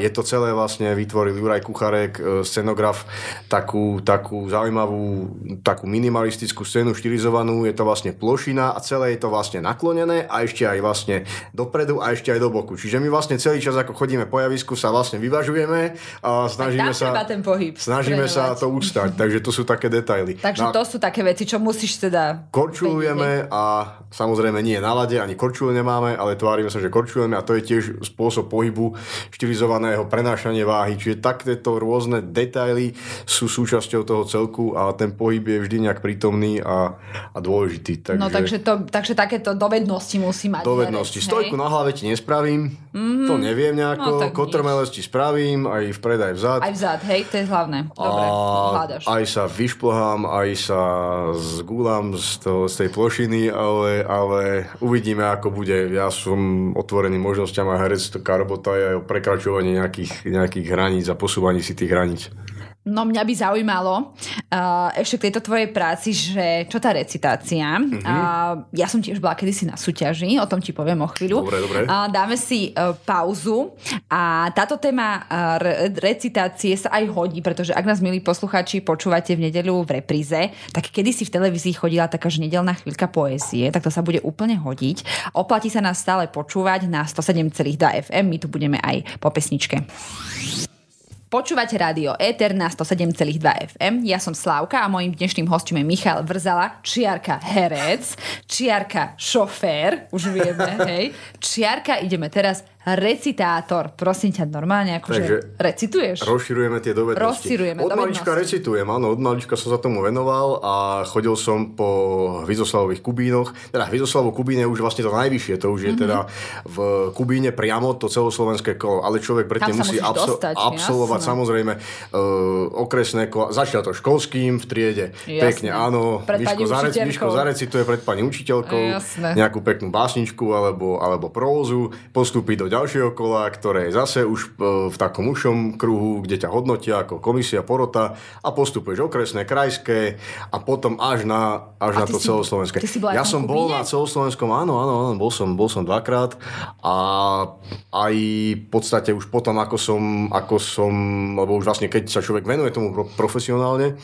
je to celé vlastne vytvoril Juraj Kuchar Kucharek, e, scenograf, takú, takú zaujímavú, takú minimalistickú scénu štilizovanú. Je to vlastne plošina a celé je to vlastne naklonené a ešte aj vlastne dopredu a ešte aj do boku. Čiže my vlastne celý čas, ako chodíme po javisku, sa vlastne vyvažujeme a snažíme sa, ten pohyb snažíme sa to ústať. Takže to sú také detaily. Takže no, to sú také veci, čo musíš teda... Korčulujeme a samozrejme nie na lade, ani korčule nemáme, ale tvárime sa, že korčulujeme a to je tiež spôsob pohybu štilizovaného prenášanie váhy. Čiže takéto rôzne detaily sú súčasťou toho celku a ten pohyb je vždy nejak prítomný a, a dôležitý. Takže, no takže, to, takže takéto dovednosti musí mať. Dovednosti. Herec, Stojku na hlave ti nespravím, mm-hmm. to neviem nejako. No, Kotrmelec ti spravím, aj vpred, aj vzad. Aj vzad, hej, to je hlavné. Dobre, a aj sa vyšplhám, aj sa zgúlam z, toho, z tej plošiny, ale, ale uvidíme, ako bude. Ja som otvorený možnosťam a herec, taká robota je o prekračovaní nejakých, nejakých hraníc a posúvaní si tých hraníc. No mňa by zaujímalo uh, ešte k tejto tvojej práci, že čo tá recitácia. Mm-hmm. Uh, ja som tiež bola kedysi na súťaži, o tom ti poviem o chvíľu. Dobre, dobre. Uh, dáme si uh, pauzu a táto téma uh, re- recitácie sa aj hodí, pretože ak nás, milí posluchači, počúvate v nedeľu v repríze, tak kedysi v televízii chodila taká že nedelná chvíľka poézie, tak to sa bude úplne hodiť. Oplatí sa nás stále počúvať na 107,2 FM, my tu budeme aj po pesničke. Počúvate rádio Eter na 107,2 FM. Ja som Slávka a mojim dnešným hostom je Michal Vrzala, čiarka herec, čiarka šofér, už vieme, hej. Čiarka, ideme teraz recitátor. Prosím ťa, normálne akože Takže recituješ? Rozširujeme tie dovednosti. Rozširujeme Od malička recitujem, áno, od malička som sa tomu venoval a chodil som po Vizoslavových Kubínoch. Teda Vizoslavov Kubín je už vlastne to najvyššie, to už je mm-hmm. teda v Kubíne priamo to celoslovenské kolo, ale človek predtým musí absol- dostať, absolvovať jasné. samozrejme uh, okresné kolo. Začal to školským v triede. Jasné. Pekne, áno. Miško, zarec, Miško zarecituje pred pani učiteľkou jasné. nejakú peknú básničku alebo, alebo prózu, postúpi do ďalšieho kola, ktoré je zase už e, v takom ušom kruhu, kde ťa hodnotia ako komisia, porota a postupuješ okresné, krajské a potom až na, až na to si, celoslovenské. ja som bol na celoslovenskom, áno, áno, áno, bol som, bol som dvakrát a aj v podstate už potom, ako som, ako som, lebo už vlastne keď sa človek venuje tomu profesionálne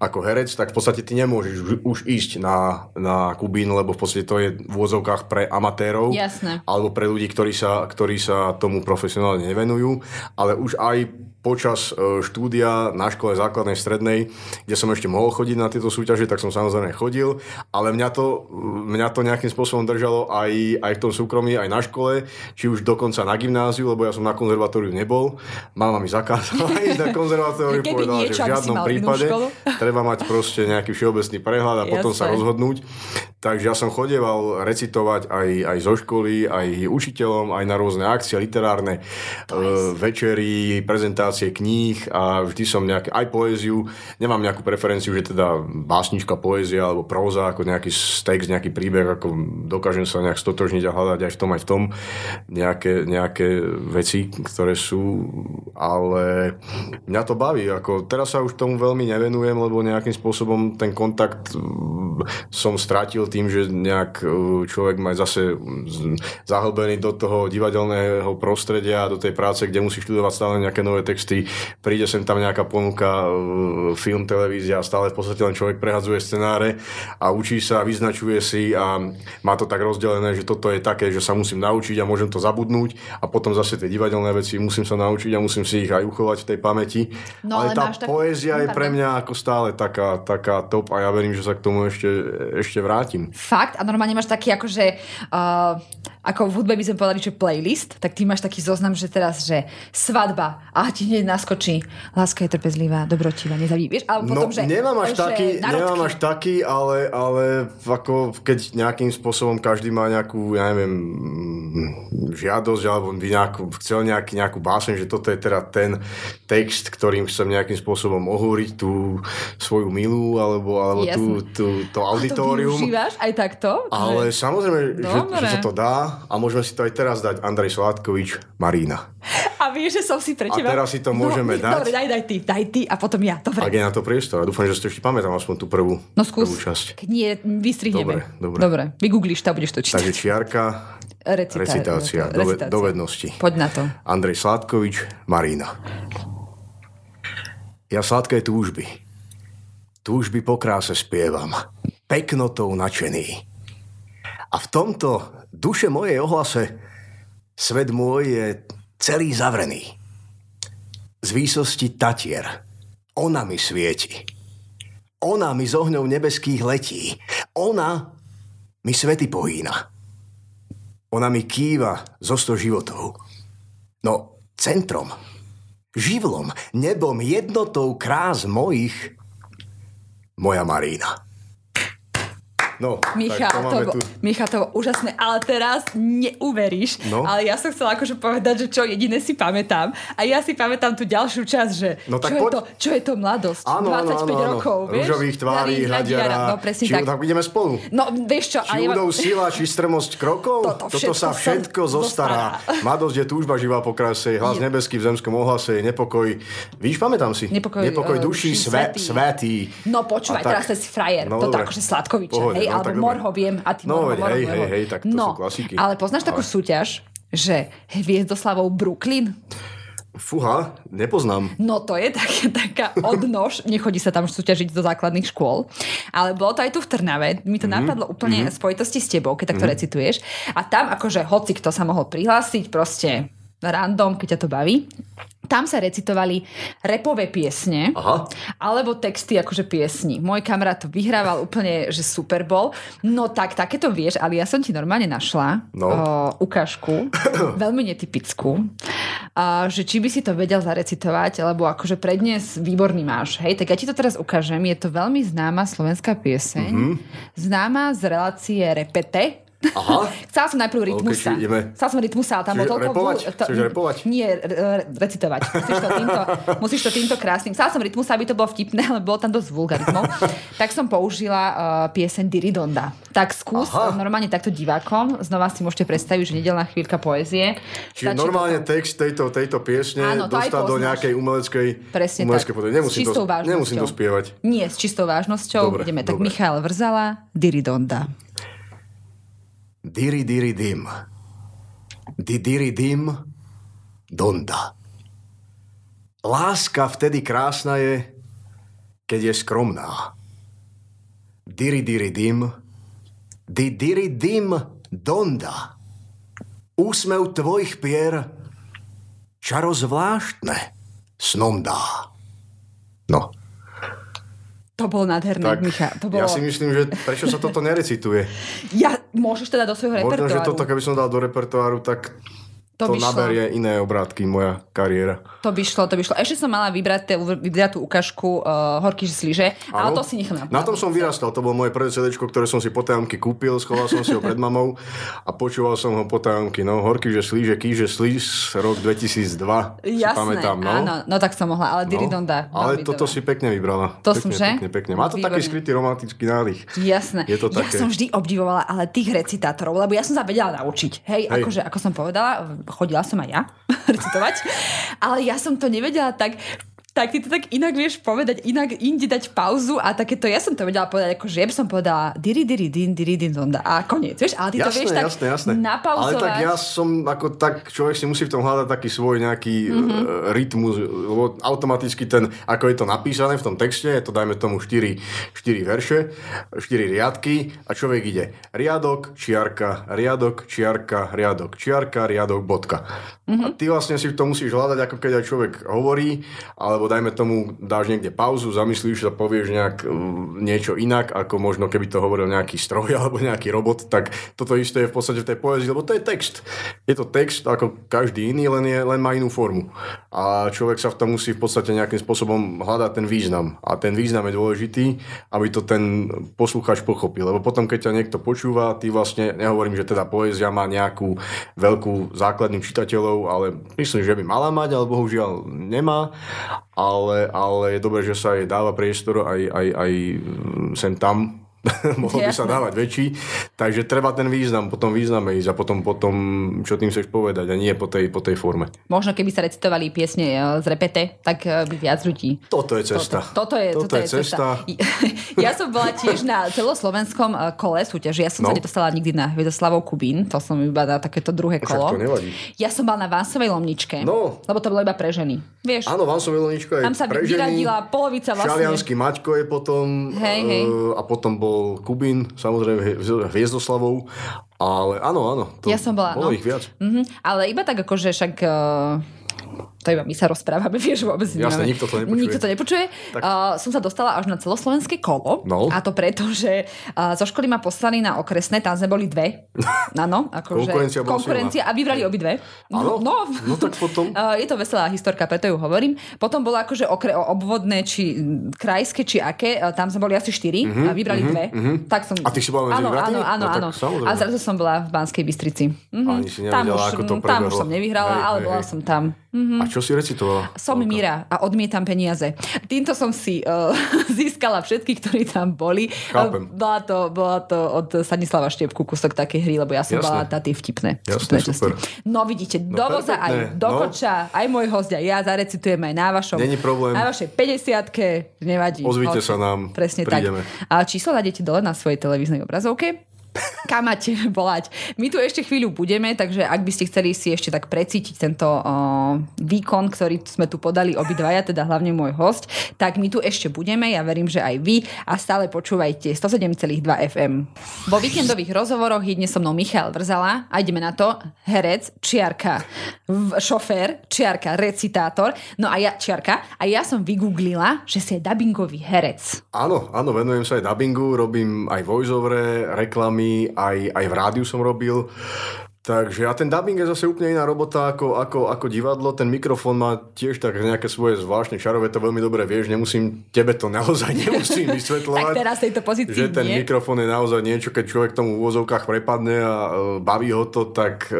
ako herec, tak v podstate ty nemôžeš už ísť na, na Kubín, lebo v podstate to je v úvodzovkách pre amatérov. Jasné. Alebo pre ľudí, ktorí sa, ktorí ktorí sa tomu profesionálne nevenujú, ale už aj počas e, štúdia na škole základnej strednej, kde som ešte mohol chodiť na tieto súťaže, tak som samozrejme chodil, ale mňa to, mňa to nejakým spôsobom držalo aj, aj v tom súkromí, aj na škole, či už dokonca na gymnáziu, lebo ja som na konzervatóriu nebol. Mama mi zakázala ísť na konzervatóriu, povedala, že v žiadnom prípade treba mať proste nejaký všeobecný prehľad a potom sa rozhodnúť. Takže ja som chodieval recitovať aj, aj zo školy, aj učiteľom, aj na rôzne akcie literárne, e, večery, prezentácie kníh a vždy som nejaké, aj poéziu, nemám nejakú preferenciu, že teda básnička, poézia alebo próza, ako nejaký text, nejaký príbeh, ako dokážem sa nejak stotožniť a hľadať aj v tom, aj v tom nejaké, nejaké veci, ktoré sú, ale mňa to baví. Ako, teraz sa už tomu veľmi nevenujem, lebo nejakým spôsobom ten kontakt som stratil tým, že nejak e, človek má zase zahlbený do toho divadelného prostredia, do tej práce, kde musí študovať stále nejaké nové texty, príde sem tam nejaká ponuka, e, film, televízia, stále v podstate len človek prehadzuje scenáre a učí sa, vyznačuje si a má to tak rozdelené, že toto je také, že sa musím naučiť a môžem to zabudnúť a potom zase tie divadelné veci musím sa naučiť a musím si ich aj uchovať v tej pamäti. No, ale, ale tá poézia tak... je pre mňa ako stále taká, taká top a ja verím, že sa k tomu ešte, ešte vrátim. Fakt? A normálne máš taký akože... Uh, ako v hudbe by sme povedali, že playlist, tak ty máš taký zoznam, že teraz, že svadba a ti hneď naskočí láska je trpezlivá, dobrotivá, nezaví. Vieš, ale potom, no, že, nemám až, že taký, nemám až taký, ale, ale ako keď nejakým spôsobom každý má nejakú, ja neviem, žiadosť, alebo by nejakú, chcel nejaký, nejakú báseň, že toto je teda ten text, ktorým chcem nejakým spôsobom ohúriť tú svoju milú, alebo, alebo tú, tú, to auditorium. A to využívaš aj takto? Ale že... samozrejme, že, že sa to dá a môžeme si to aj teraz dať Andrej Sládkovič, Marína. A vieš, že som si pre teba... A teraz si to môžeme no, dať. Dobre, daj, daj ty, daj ty a potom ja. Dobre. Ak je na to priestor. Dúfam, že si to ešte pamätám aspoň tú prvú, no, skús. prvú časť. Nie, vystrihneme. Dobre, dobre. Dobre, vygoogliš to, budeš to čítať. Takže čiarka, Recita- recitácia, recitácia. dovednosti. Poď na to. Andrej Sládkovič, Marína. Ja sladké túžby. Túžby po kráse spievam. Peknotou načený. A v tomto duše mojej ohlase svet môj je celý zavrený. Z výsosti Tatier ona mi svieti. Ona mi z ohňov nebeských letí. Ona mi svety pohýna. Ona mi kýva zo sto životov. No, centrom, živlom, nebom, jednotou krás mojich, moja Marína. No, Micha, tak to, to, tu. Micha, to bolo úžasné, ale teraz neuveríš. No. Ale ja som chcela akože povedať, že čo jediné si pamätám. A ja si pamätám tú ďalšiu časť, že No čo, tak je poď. to, čo je to mladosť? Áno, áno, 25 áno, áno. rokov, vieš? Rúžových tvári, hľadiara. No presne či, tak. tak ideme spolu. No vieš čo, Či ja, údov sila, či strmosť krokov? Toto Toto sa všetko zostará. Mladosť je túžba živá po krase, hlas Je. nebeský v zemskom ohlase, je nepokoj. Víš, pamätám si. Nepokoj, nepokoj eh, svätý. svetý. No počúvaj, teraz si frajer. No, Toto akože Sladkoviča, Pohode, hej, no, alebo tak dobre. Morho viem a ty No, Morho, hej, Morho. hej, hej, tak to no, sú klasiky. ale poznáš takú Ale- súťaž, že Hviezdoslavou Brooklyn? Fúha, nepoznám. No to je tak, taká odnož, nechodí sa tam súťažiť do základných škôl, ale bolo to aj tu v Trnave, mi to Mhm. napadlo úplne v spojitosti s tebou, keď takto recituješ a tam akože hoci kto sa mohol prihlásiť, proste random, keď ťa to baví. Tam sa recitovali repové piesne, Aha. alebo texty akože piesni. Môj kamarát to vyhrával úplne, že super bol. No tak, takéto vieš, ale ja som ti normálne našla No. o, ukážku, veľmi netypickú, a, že či by si to vedel zarecitovať, lebo akože prednes výborný máš. Hej, tak ja ti to teraz ukážem. Je to veľmi známa slovenská pieseň. Mhm. Známa z relácie Repete. Aha. Chcela som najprv rytmusa. ideme- Chcela som rytmusa, ale tam bol toľko... repovať? vú- Chceš repovať? Nie, re- re- recitovať. Musíš to týmto, musíš to týmto krásnym. Chcela som rytmusa, aby to bolo vtipné, ale bolo tam dosť vulgarizmov. tak som použila uh, pieseň Diridonda. Tak skús Aha. normálne takto divákom. Znova si môžete predstaviť, že nedelná chvíľka poézie. Čiže Stačí normálne to- text tejto, tejto piesne Áno, to dostať do nejakej umeleckej, Presne umeleckej tak. Nemusím, S to, nemusím to spievať. Nie, s čistou vážnosťou. Dobre, Ideme. Tak dobre. Michal Vrzala, Diridonda. Diri diri dim. Di diri dim. Donda. Láska vtedy krásna je, keď je skromná. Diri diri dim. Di diri dim. Donda. Úsmev tvojich pier čaro zvláštne snom dá. No, To bolo nádherné, tak Micha. To bolo... ja si myslím, že prečo sa toto nerecituje? Ja, môžeš teda do svojho Možno, repertoáru. že toto, keby som dal do repertoáru, tak To to, šlo. naberie iné obrátky, moja kariéra. To by šlo, to by šlo. Ešte som mala vybrať, te- vybrať tú ukážku uh, Horky slíže, ale to si nechám Na tom som vyrastal, to bolo moje prvé CD, ktoré som si po tajomky kúpil, schoval som si ho pred mamou a počúval som ho po tajomky. No, horky, že slíže, kýže slíž, rok 2002, si Jasné, pamätám. No. áno, no tak som mohla, ale Diridonda. Ale veľmi toto si pekne vybrala. To pekne, som, že? Pekne, pekne. Má to taký Výborne. skrytý romantický nádych. Jasné. Je to ja také. som vždy obdivovala ale tých recitátorov, lebo ja som sa vedela naučiť. Hej, Hej. akože, ako som povedala, chodila som aj ja recitovať, ale ja som to nevedela tak tak ty to tak inak vieš povedať, inak inde dať pauzu a takéto, ja som to vedela povedať, ako že ja by som povedala diri diri din, diri din donda a koniec, vieš, ale ty to Jasné, vieš tak jasné, jasné. napauzovať. Ale tak ja som ako tak, človek si musí v tom hľadať taký svoj nejaký Mhm. mm-hmm. rytmus, lebo automaticky ten, ako je to napísané v tom texte, je to dajme tomu 4, 4 verše, 4 riadky a človek ide riadok, čiarka, riadok, čiarka, riadok, čiarka, riadok, bodka. Mhm. Mm-hmm. A ty vlastne si v tom musíš hľadať, ako keď aj človek hovorí, alebo dajme tomu, dáš niekde pauzu, zamyslíš sa, povieš nejak mm, niečo inak, ako možno keby to hovoril nejaký stroj alebo nejaký robot, tak toto isté je v podstate v tej poezii, lebo to je text. Je to text ako každý iný, len, je, len má inú formu. A človek sa v tom musí v podstate nejakým spôsobom hľadať ten význam. A ten význam je dôležitý, aby to ten poslucháč pochopil. Lebo potom, keď ťa niekto počúva, ty vlastne, nehovorím, že teda poézia má nejakú veľkú základných čitateľov, ale myslím, že by mala mať, ale bohužiaľ nemá. Ale, ale je dobré, že sa jej dáva priestor aj, aj, aj sem tam mohol by sa dávať väčší. Takže treba ten význam, potom význame ísť a potom, potom čo tým chceš povedať a nie po tej, po tej forme. Možno keby sa recitovali piesne e, z repete, tak e, by viac ľudí. Toto je cesta. Toto, toto je, toto, je cesta. Ja som bola tiež na celoslovenskom e, kole súťaži. Ja som No. sa nedostala nikdy na Hviezdoslavou Kubín. To som iba na takéto druhé Však kolo. to nevadí. Ja som bola na Vánsovej lomničke. No. Lebo to bolo iba pre ženy. Vieš? Áno, Vansové Loničko je Tam sa pre vyradila polovica vlastne. Šalianský Maťko je potom. Hej, hej. A potom bol Kubín, samozrejme Hvie- Hviezdoslavou. Ale áno, áno. To Ja som bola, Bolo no. ich viac. Mhm, ale iba tak akože však... Uh, to iba my sa rozprávame, vieš, vôbec Jasné, nemáme- nikto to nepočuje. Nikto to nepočuje. Tak. Uh, som sa dostala až na celoslovenské kolo. No. A to preto, že uh, zo školy ma poslali na okresné, tam sme boli dve. Áno, akože Konkurencia konkurencia a vybrali obidve. Áno? No, No tak potom. Uh, je to veselá historka, preto ju hovorím. Potom bolo akože okre, obvodné, či krajské, či aké. Uh, tam sme boli asi štyri a vybrali dve. Tak som... A ty si bola medzi Áno, áno, áno, No áno. A zrazu som bola v Banskej Bystrici. Mhm. Ani si tam, už, ako to tam už prebehlo. som nevyhrala, Hej, ale hej, bola hej. som tam. A čo si recitovala? Som Mira a odmietam peniaze. Týmto som si uh, získala všetkých, ktorí tam boli. Chápem. Uh, Bola to, bola to od Stanislava Štiepku kúsok takej hry, lebo ja som Jasné. bola tá tie vtipné. Jasné, vtipné časti. super. No vidíte, No, do voza aj do no. koča, aj môj host, aj ja zarecitujem aj na vašom. Není problém. Na vašej 50 nevadí. Ozvite Hoci. sa nám, Presne prídeme. tak. A číslo nájdete dole na svojej televíznej obrazovke kam máte volať. My tu ešte chvíľu budeme, takže ak by ste chceli si ešte tak precítiť tento uh, výkon, ktorý sme tu podali obidvaja, teda hlavne môj host, tak my tu ešte budeme, ja verím, že aj vy a stále počúvajte 107,2 FM. Vo víkendových rozhovoroch je dnes so mnou Michal Vrzala a ideme na to herec, čiarka, šofér, čiarka, recitátor, no a ja, čiarka, a ja som vygooglila, že si je dubbingový herec. Áno, áno, venujem sa aj dubbingu, robím aj voiceovere, reklamy, aj, aj v rádiu som robil. Takže a ten dubbing je zase úplne iná robota ako, ako, ako divadlo. Ten mikrofón má tiež tak nejaké svoje zvláštne čarové, to veľmi dobre vieš, nemusím, tebe to naozaj nemusím vysvetľovať. Tak teraz tejto pozícii že ten nie. mikrofón je naozaj niečo, keď človek tomu v úvozovkách prepadne a e, baví ho to, tak e,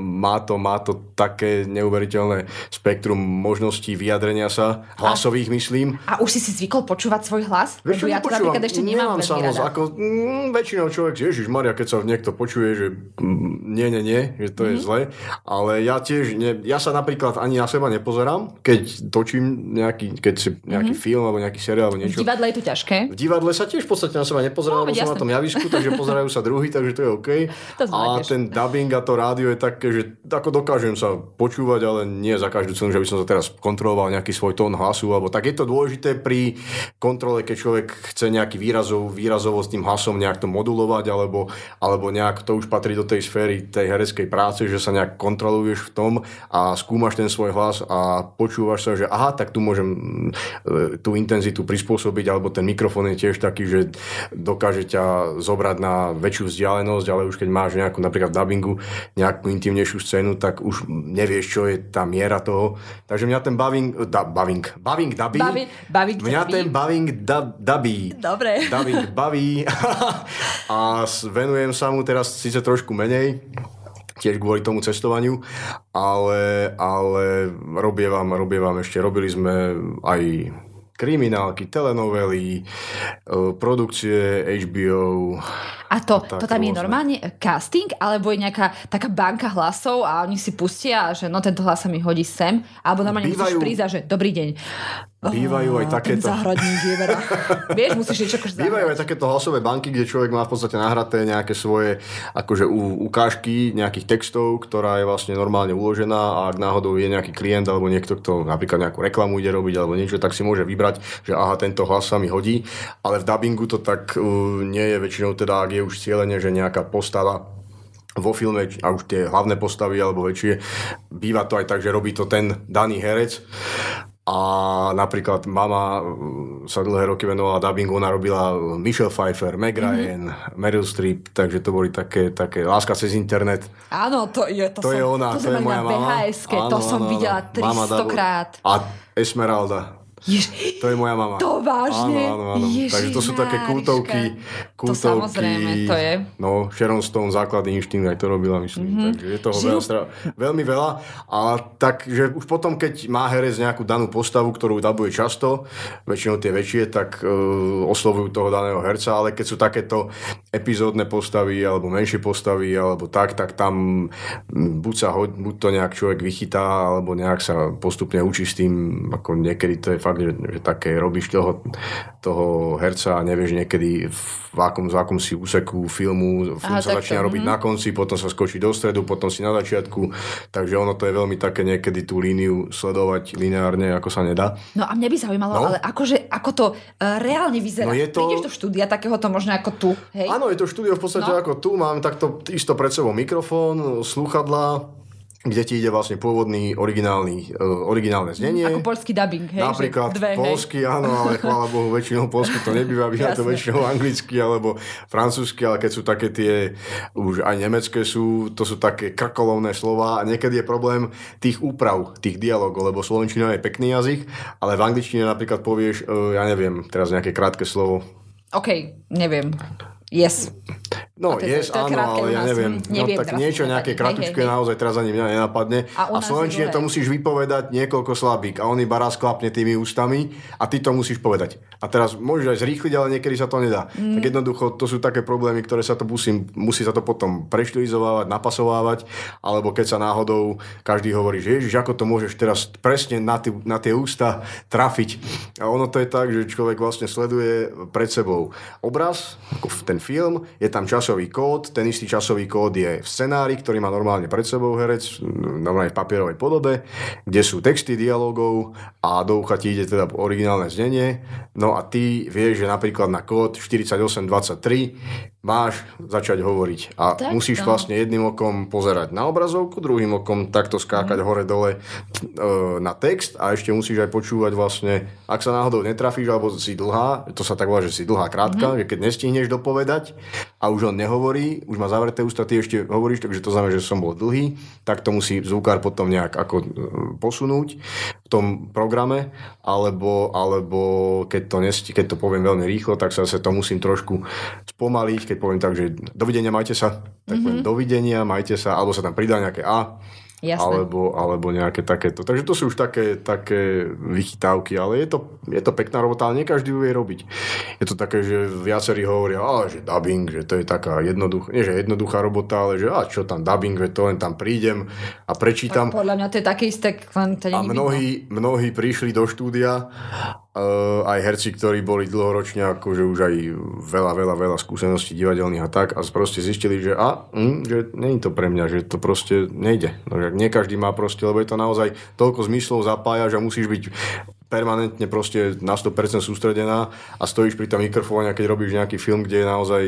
má, to, má to také neuveriteľné spektrum možností vyjadrenia sa, hlasových myslím. A už si si zvykol počúvať svoj hlas? Vieš čo, ja to napríklad ešte nemám, veľmi samoz, ako, mm, väčšinou človek, Ježiš Maria, keď sa niekto počuje, že mm, nie, nie, nie, že to Mhm. je zle, ale ja tiež, ne, ja sa napríklad ani na seba nepozerám, keď točím nejaký, keď si nejaký film alebo nejaký seriál alebo Mhm. V niečo. divadle je to ťažké. V divadle sa tiež v podstate na seba No, nepozerám, lebo veď som na jasné. tom javisku, takže pozerajú sa druhý, takže to je OK. To a tiež. ten dubbing a to rádio je také, že ako dokážem sa počúvať, ale nie za každú cenu, že by som sa teraz kontroloval nejaký svoj tón hlasu, alebo tak je to dôležité pri kontrole, keď človek chce nejaký výrazov, výrazovo s tým hlasom nejak to modulovať, alebo, alebo nejak to už patrí do tej sféry tej hereckej práce, že sa nejak kontroluješ v tom a skúmaš ten svoj hlas a počúvaš sa, že aha, tak tu môžem e, tú intenzitu prispôsobiť, alebo ten mikrofón je tiež taký, že dokáže ťa zobrať na väčšiu vzdialenosť, ale už keď máš nejakú napríklad v dubbingu nejakú intimnejšiu scénu, tak už nevieš, čo je tá miera toho. Takže mňa ten baving, da, baving, baving dubby, Bavi- baving mňa dubby. ten baving da, dubby, Dobre. dubbing baví a venujem sa mu teraz síce trošku menej, tiež kvôli tomu cestovaniu, ale, ale robievam, robievam ešte, robili sme aj kriminálky, telenovely, e, produkcie HBO. A to, tak to tam je rôzne. normálne casting, alebo je nejaká taká banka hlasov a oni si pustia, že no tento hlas sa mi hodí sem, alebo normálne musíš Bývajú- prísť a že dobrý deň. Bývajú aj takéto. Ten zahradník je. Vieš, musíš niečo akože Bývajú aj takéto hlasové banky, kde človek má v podstate nahraté nejaké svoje akože ukážky nejakých textov, ktorá je vlastne normálne uložená a ak náhodou je nejaký klient alebo niekto, kto napríklad nejakú reklamu ide robiť alebo niečo, tak si môže vybrať, že aha, tento hlas sa mi hodí. Ale v dubbingu to tak uh, nie je väčšinou teda, ak je už cieľene, že nejaká postava vo filme, a už tie hlavné postavy alebo väčšie, býva to aj tak, že robí to ten daný herec. A napríklad mama mm, sa dlhé roky venovala dubbingu, ona robila Michelle Pfeiffer, Meg Ryan, mm-hmm. Meryl Streep, takže to boli také, také láska cez internet. Áno, to je, to To som, je ona, to, to, je moja mama. VHS-ke, to som videla Mama 300 dabo- krát. A Esmeralda. Jež... To je moja mama. To vážne? Áno, áno, áno. Ježiš Takže to sú také Máriška. kultovky. To kultovky samozrejme, to je. No, Sharon Stone, základný inštinkt, aj to robila, myslím. Mm-hmm. Takže je toho veľa, stra... veľmi veľa. A tak, že už potom, keď má herec nejakú danú postavu, ktorú dabuje často, väčšinou tie väčšie, tak uh, oslovujú toho daného herca, ale keď sú takéto epizódne postavy, alebo menšie postavy, alebo tak, tak tam buď sa ho, buď to nejak človek vychytá, alebo nejak sa postupne učí s tým, ako niekedy to je fakt, že, že také robíš toho, toho herca a nevieš niekedy v akom, v akom si úseku filmu, film Aha, sa začína robiť mhm. na konci, potom sa skočí do stredu, potom si na začiatku, takže ono to je veľmi také niekedy tú líniu sledovať lineárne, ako sa nedá. No a mňa by zaujímalo, No. ale akože, ako to uh, reálne vyzerá. No je to- Prídeš do štúdia takéhoto možno ako tu, hej? Áno, je to štúdio v podstate No. ako tu, mám takto isto pred sebou mikrofón, slúchadlá, kde ti ide vlastne pôvodný originálny, uh, originálne znenie. Ako poľský dubbing, hej? Napríklad dve, hej. polsky, áno, ale chvála Bohu, väčšinou polsky to nebýva, býva to väčšinou anglicky alebo francúzsky, ale keď sú také tie, už aj nemecké sú, to sú také krkolovné slova a niekedy je problém tých úprav, tých dialogov, lebo slovenčina je pekný jazyk, ale v angličtine napríklad povieš, uh, ja neviem, teraz nejaké krátke slovo, OK, neviem. Yes. No, to yes, to áno, ale ja neviem. hm, No, neviem tak niečo nejaké kratučké Hej, hej, hej. naozaj teraz ani mňa nenapadne. A A, v slovenčine to musíš vypovedať niekoľko slabík a on iba raz klapne tými ústami a ty to musíš povedať. A teraz môžeš aj zrýchliť, ale niekedy sa to nedá. Mm. Tak jednoducho to sú také problémy, ktoré sa to musí, musí sa to potom preštilizovávať, napasovávať, alebo keď sa náhodou každý hovorí, že ježiš, ako to môžeš teraz presne na, ty, na tie ústa trafiť. A ono to je tak, že človek vlastne sleduje pred sebou obraz, ako v- ten film, je tam časový kód, ten istý časový kód je v scenári, ktorý má normálne pred sebou herec, normálne v papierovej podobe, kde sú texty dialogov a do ucha ti ide teda originálne znenie. No a ty vieš, že napríklad na kód 4823 máš začať hovoriť. A Tak musíš to. vlastne jedným okom pozerať na obrazovku, druhým okom takto skákať hore-dole e, na text a ešte musíš aj počúvať vlastne, ak sa náhodou netrafíš alebo si dlhá, to sa tak volá, že si dlhá krátka, že keď nestihneš dopovedať a už on nehovorí, už má zavreté ústa, ty ešte hovoríš, takže to znamená, že som bol dlhý, tak to musí zvukár potom nejak ako e, posunúť v tom programe, alebo, alebo keď, to nesti, keď to poviem veľmi rýchlo, tak sa to musím trošku spomaliť, keď poviem tak, že dovidenia, majte sa, tak poviem dovidenia, majte sa, alebo sa tam pridá nejaké A, Jasné. alebo, alebo nejaké takéto. Takže to sú už také, také vychytávky, ale je to, je to pekná robota, ale nie každý ju vie robiť. Je to také, že viacerí hovoria, ale že dubbing, že to je taká jednoduchá, nie že jednoduchá robota, ale že a čo tam dubbing, že to len tam prídem a prečítam. Podľa mňa to je také isté, len to A mnohí, mnohí prišli do štúdia, aj herci, ktorí boli dlhoročne, akože už aj veľa, veľa, veľa skúseností divadelných a tak, a proste zistili, že a, hm, že je to pre mňa, že to proste nejde. No, že nie každý má proste, lebo je to naozaj toľko zmyslov zapája, že musíš byť permanentne proste na 100% sústredená a stojíš pri tom mikrofóne a keď robíš nejaký film, kde je naozaj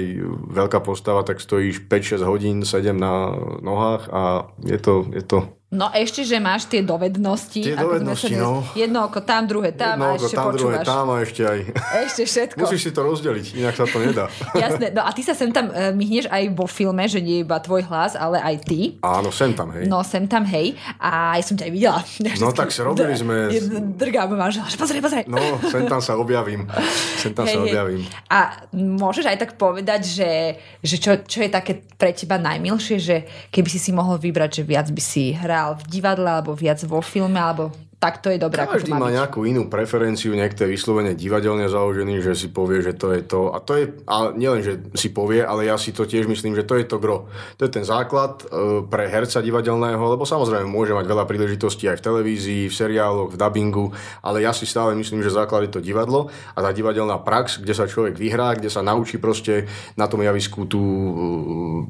veľká postava, tak stojíš 5-6 hodín, 7 na nohách a je to, je to No ešte, že máš tie dovednosti. Tie ako dovednosti, dnes- no. Jedno oko tam, druhé tam jedno a ešte tam, druhé tam a ešte aj... Ešte všetko. Musíš si to rozdeliť, inak sa to nedá. Jasné, no a ty sa sem tam uh, myhneš aj vo filme, že nie iba tvoj hlas, ale aj ty. Áno, sem tam, hej. No sem tam, hej. A ja som ťa aj videla. No tak sa robili sme- Drgám manžel, že pozri, pozri. No, sem tam sa objavím. Sem tam sa objavím. A môžeš aj tak povedať, že, že čo, čo je také pre teba najmilšie, že keby si si mohol vybrať, že viac by si hral v divadle, alebo viac vo filme, alebo tak to je dobré, Každý má nejakú inú preferenciu, niekto je vyslovene divadelne založený, že si povie, že to je to. A to je, a nielen, že si povie, ale ja si to tiež myslím, že to je to gro. To je ten základ e, pre herca divadelného, lebo samozrejme môže mať veľa príležitostí aj v televízii, v seriáloch, v dubbingu, ale ja si stále myslím, že základ je to divadlo a tá divadelná prax, kde sa človek vyhrá, kde sa naučí proste na tom javisku tu e,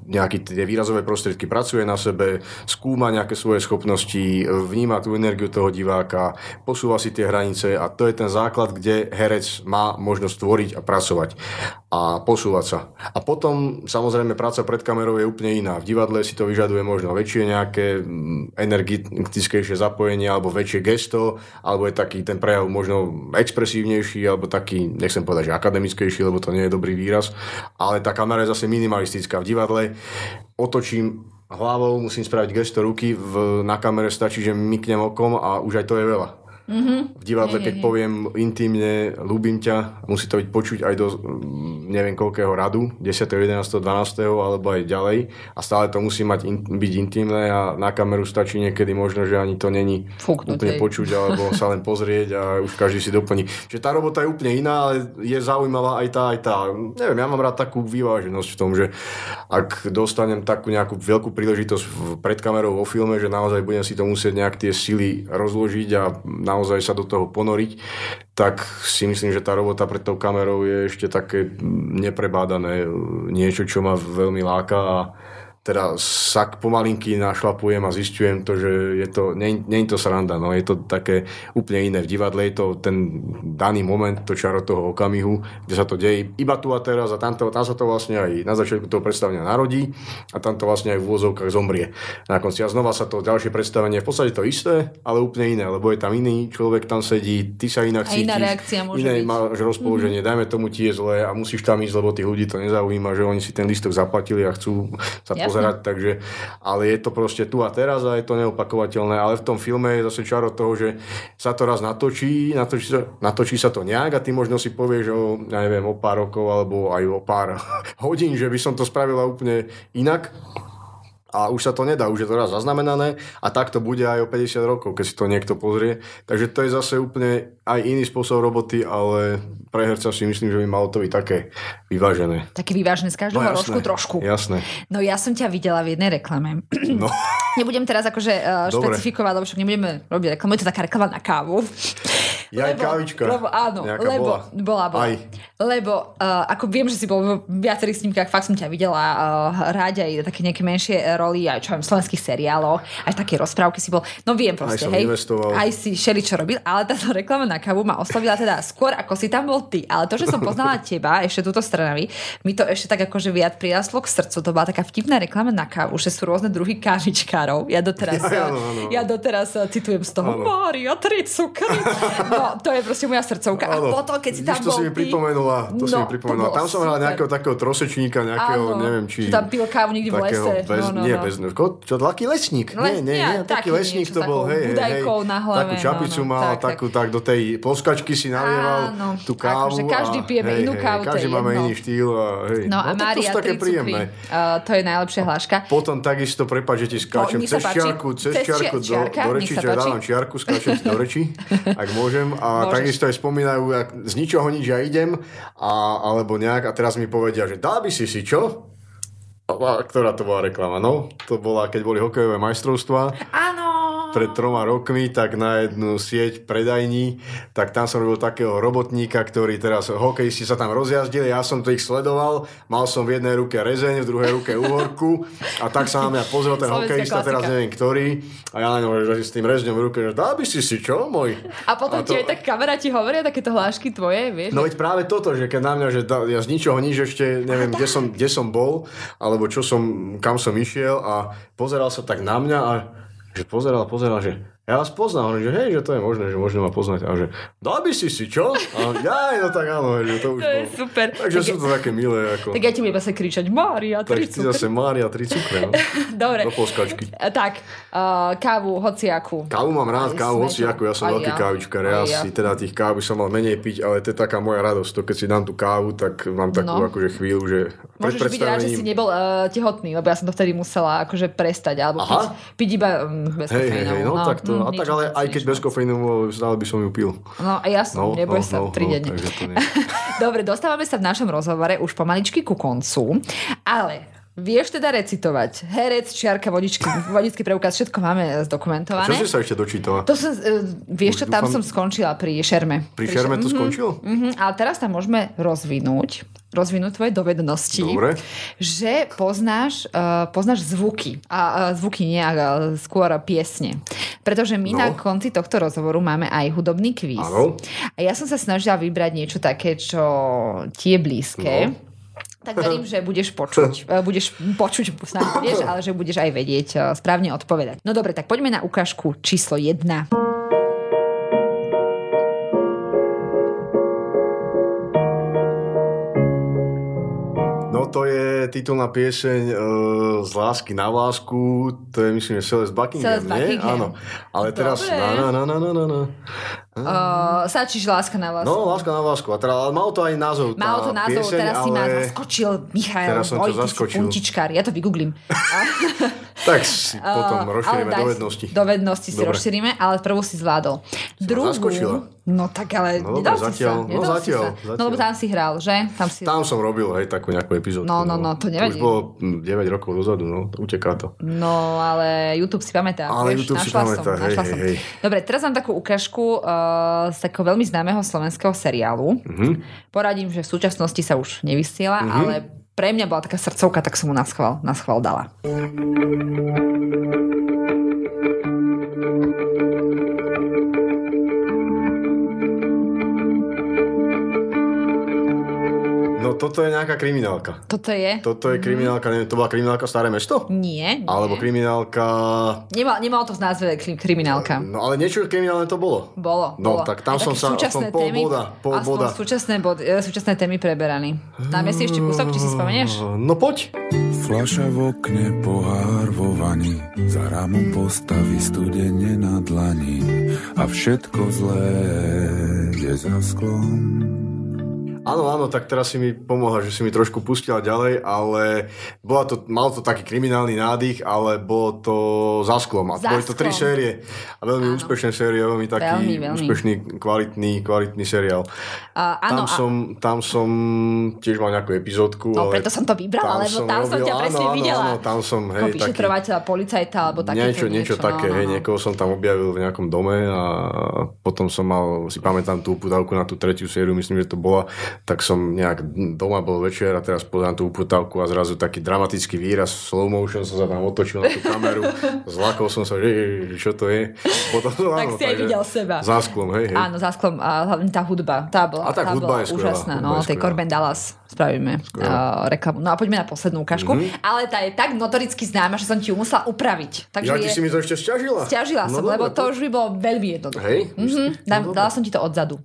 nejaké tie výrazové prostriedky, pracuje na sebe, skúma nejaké svoje schopnosti, e, vníma tú energiu toho diváka, posúva si tie hranice a to je ten základ, kde herec má možnosť tvoriť a pracovať a posúvať sa. A potom samozrejme práca pred kamerou je úplne iná. V divadle si to vyžaduje možno väčšie nejaké mm, energetickejšie zapojenie alebo väčšie gesto, alebo je taký ten prejav možno expresívnejší alebo taký, nechcem povedať, že akademickejší, lebo to nie je dobrý výraz, ale tá kamera je zase minimalistická. V divadle otočím hlavou, musím spraviť gesto ruky, v, na kamere stačí, že myknem okom a už aj to je veľa. Mm-hmm. V divadle, keď poviem intimne, ľúbim ťa, musí to byť počuť aj do mm, neviem koľkého radu, 10., 11., 12. alebo aj ďalej a stále to musí mať in, byť intimné a na kameru stačí niekedy možno, že ani to není Fúknutej. úplne počuť alebo sa len pozrieť a už každý si doplní. Čiže tá robota je úplne iná, ale je zaujímavá aj tá, aj tá. Neviem, ja mám rád takú vyváženosť v tom, že ak dostanem takú nejakú veľkú príležitosť pred kamerou vo filme, že naozaj budem si to musieť nejak tie sily rozložiť a naozaj sa do toho ponoriť, tak si myslím, že tá robota pred tou kamerou je ešte také neprebádané niečo, čo ma veľmi láka a teda sa pomalinky našlapujem a zistujem to, že je to, nie, nie je to sranda, no je to také úplne iné. V divadle je to ten daný moment, to čaro toho okamihu, kde sa to deje iba tu a teraz a tam, to, tam sa to vlastne aj na začiatku toho predstavenia narodí a tam to vlastne aj v úvozovkách zomrie. Na konci a znova sa to ďalšie predstavenie v podstate to isté, ale úplne iné, lebo je tam iný človek tam sedí, ty sa inak A cítiš, iná reakcia môže iné byť. máš rozpoloženie, mm-hmm. dajme tomu ti je zle a musíš tam ísť, lebo tých ľudí to nezaujíma, že oni si ten listok zaplatili a chcú sa Jasné. Pozerať, takže, ale je to proste tu a teraz a je to neopakovateľné, ale v tom filme je zase čaro toho, že sa to raz natočí, natočí sa, natočí sa to nejak a ty možno si povieš o, ja neviem, o pár rokov alebo aj o pár hodín, že by som to spravila úplne inak. A už sa to nedá, už je to raz zaznamenané a tak to bude aj o 50 rokov, keď si to niekto pozrie. Takže to je zase úplne aj iný spôsob roboty, ale pre herca si myslím, že by malo to byť také vyvážené. Taký vyvážený z každého No, rožku jasné, trošku. Jasné. No ja som ťa videla v jednej reklame. No, Nebudem teraz akože uh, Dobre. špecifikovať, lebo však nebudeme robiť reklamu. Je to taká reklama na kávu. Ja aj kávička. Lebo, áno, lebo, bola. bola, bola. Aj. Lebo uh, ako viem, že si bol v viacerých snímkach, fakt som ťa videla uh, hrať aj také nejaké menšie roli, aj čo v slovenských seriáloch, aj také rozprávky si bol. No viem proste, som hej. investoval. Aj si šeli čo robil, ale táto reklama na kávu ma oslovila teda skôr, ako si tam bol ty. Ale to, že som poznala teba, ešte túto stranovi, mi to ešte tak akože viac prirastlo k srdcu. To bola taká vtipná reklama na kávu, že sú rôzne druhy kávičkárov. Ja doteraz, Ja, áno, áno. ja doteraz eh, citujem z toho. Mária, tri cukry. No, to je proste moja srdcovka. A Áno. potom, keď si tam Vidíš, to bol si mi pripomenula, to si no, mi pripomenula. to bolo Tam som hral nejakého takého trosečníka, nejakého, Áno, neviem, či... tam pil kávu niekde v lese. Bez, No, no, nie, no. bez, čo, taký lesník. Les- nie, nie, nie, taký lesník to bol, hej, hej, na hlave, Takú čapicu no, no, mal, tak, takú, tak do tej ploskačky si nalieval tú kávu. akože každý a, pijeme inú kávu, Každý máme. Iný štýl. A, hej. No, a tak to Mária, sú také tri príjemné. cukry. Uh, to je najlepšia hláška. Potom takisto, prepáč, že ti skáčem sa cez čiarku, cez čiarku do, do že páči. dávam čiarku, skáčem do rečí, ak môžem. A Môžeš. takisto aj spomínajú, ak z ničoho nič ja idem, a, alebo nejak, a teraz mi povedia, že dá by si si čo? A, a ktorá to bola reklama? No, to bola, keď boli hokejové majstrovstvá Áno. Pred troma rokmi, tak na jednu sieť predajní, tak tam som robil takého robotníka, ktorý teraz, hokejisti sa tam rozjazdili, ja som to ich sledoval, mal som v jednej ruke rezeň, v druhej ruke uhorku a tak sa na mňa pozrel ten Slovenská hokejista, teraz klasika. neviem ktorý, a ja na ňom, že s tým rezňom v ruke, že dá by si si čo, môj? A potom ti aj tak kamaráti hovoria takéto hlášky tvoje, vieš? No veď práve toto, že keď na mňa, že da, ja z ničoho nič ešte neviem, kde som, kde som bol, alebo čo som, kam som išiel a pozeral sa tak na mňa a že pozeral, pozeral, že ja vás poznám, hovorím, že hej, že to je možné, že možno ma poznať a že dá by si si čo? A ja, no tak áno, že to už To je super. Takže Tak sú to také milé, ako. Tak ja ti budem zase kričať, Mária, tak tri ty cukry. zase Mária, tri cukre, no. Dobre. Do polskačky. A Tak, uh, kávu, hociaku. Kávu mám rád, Aj kávu, sme hoci to- ako ja som aj veľký ja. kávičkar, ja ja. si teda tých káv by som mal menej piť, ale to je taká moja radosť, to keď si dám tú kávu, tak mám takú No. akože chvíľu, že Môžeš byť rád, že si nebol uh, tehotný, lebo ja som to vtedy musela akože prestať, alebo Aha. piť, piť iba um, bez Hej, hej, hej, no, tak to, mm, a tak ale aj keď bez kofeínu, stále by som ju pil. No a ja som, No, neboj no, sa, no, tri no, denne. Dobre, dostávame sa v našom rozhovore už pomaličky ku koncu, ale vieš teda recitovať. Herec, čiarka, vodičky, vodický preukaz, všetko máme Čo zdokumentované. si sa ešte dočítala? To som, uh, vieš čo, Už tam dúfam- som skončila pri šerme. Pri šerme to Mhm, skončilo? mhm, ale teraz tam môžeme rozvinúť rozvinúť tvoje dovednosti, Dobre. že poznáš, uh, poznáš zvuky. A uh, zvuky nie, ale skôr piesne. Pretože my No. na konci tohto rozhovoru máme aj hudobný kvíz. Áno. A ja som sa snažila vybrať niečo také, čo ti je blízke. No. Tak verím, že budeš počuť. Eh, budeš počuť, snáď budeš, ale že budeš aj vedieť eh, správne odpovedať. No dobre, tak poďme na ukážku číslo 1. No to je titulná pieseň uh, z lásky na lásku, to je myslím, že Celeste Buckingham, Celeste nie? Buckingham. Áno. Ale teraz na, na, na, na, na, na. Uh, Sačíš láska na vás. No, láska na lásku. A teda, ale malo to aj názov. Malo to názov, pieseň, teraz si ma ale... zaskočil Michal. Teraz som Oj, si zaskočil. puntičkár, ja to vygooglím. Tak si potom Uh, rozšírime ale dovednosti. Dovednosti si Dobre. rozšírime, ale prvú si zvládol. Druhú, zaskočila. no tak ale No nedal dobre, si zatiaľ, sa. no nedal si zatiaľ, sa. zatiaľ. No lebo tam si hral, že? Tam si... Tam som robil, hej, takú nejakú epizódku. No, no, no, to nevadí. Už bolo hm, 9 rokov dozadu, no, uteká to. No, ale YouTube si pamätá. Ale vieš, YouTube si pamätá, som, hej, hej, hej. Dobre, teraz mám takú ukážku uh, z takého veľmi známeho slovenského seriálu. Mhm. Poradím, že v súčasnosti sa už nevysiela, ale pre mňa bola taká srdcovka, tak som mu na schvál, na schvál dala. Toto je nejaká kriminálka. Toto je? Toto je kriminálka, neviem, to bola kriminálka Staré mesto? Nie, nie. Alebo kriminálka... Nemal, nemalo to v názve kri- kriminálka. No ale niečo kriminálne to bolo. Bolo. No, bolo. tak tam som sa- som pol témy, boda, pol aspoň boda. Súčasné, bod, e, súčasné témy preberaní. Dáme si ešte kúsok, či si spomenieš? No poď. Flaša v okne, pohár vo vani, za rámom postaví studene na dlani a všetko zlé je za sklom. Áno, áno, tak teraz si mi pomohla, že si mi trošku pustila ďalej, ale bola to, mal to taký kriminálny nádych, ale bolo to za sklom. A Za boli to tri série. A veľmi Áno. úspešné série, veľmi taký Veľmi, veľmi. úspešný, kvalitný, kvalitný seriál. A, áno, tam, som, tam som tiež mal nejakú epizódku. No, ale preto som to vybrala, lebo tam som ťa presne áno, videla. Áno, tam som, hej, taký, policajta, alebo takéto niečo, niečo, také, no, hej, no, no. niekoho som tam objavil v nejakom dome a potom som mal, si pamätám tú uputávku na tú tretiu sériu, myslím, že to bola, tak som nejak doma bol večer a teraz pozerám tú uputávku a zrazu taký dramatický výraz, slow motion som sa tam otočil na tú kameru, zlakol som sa, že čo to je. Potom, Tak si aj videl seba. Za sklom, hej, hej. Áno, za sklom, a hlavne tá hudba, tá bola, A tá tá hudba bola je skvelá, úžasná. hudba No, je tej. Corbin Dallas spravíme uh, reklamu. No a poďme na poslednú ukážku. Mhm. Ale tá je tak notoricky známa, že som ti ju musela upraviť. Takže Ja ty je... si mi to ešte stiažila? Stiažila som, No lebo dobre, to už by bolo veľmi jednoduché. Hej? Mhm, dám, dala som ti to odzadu.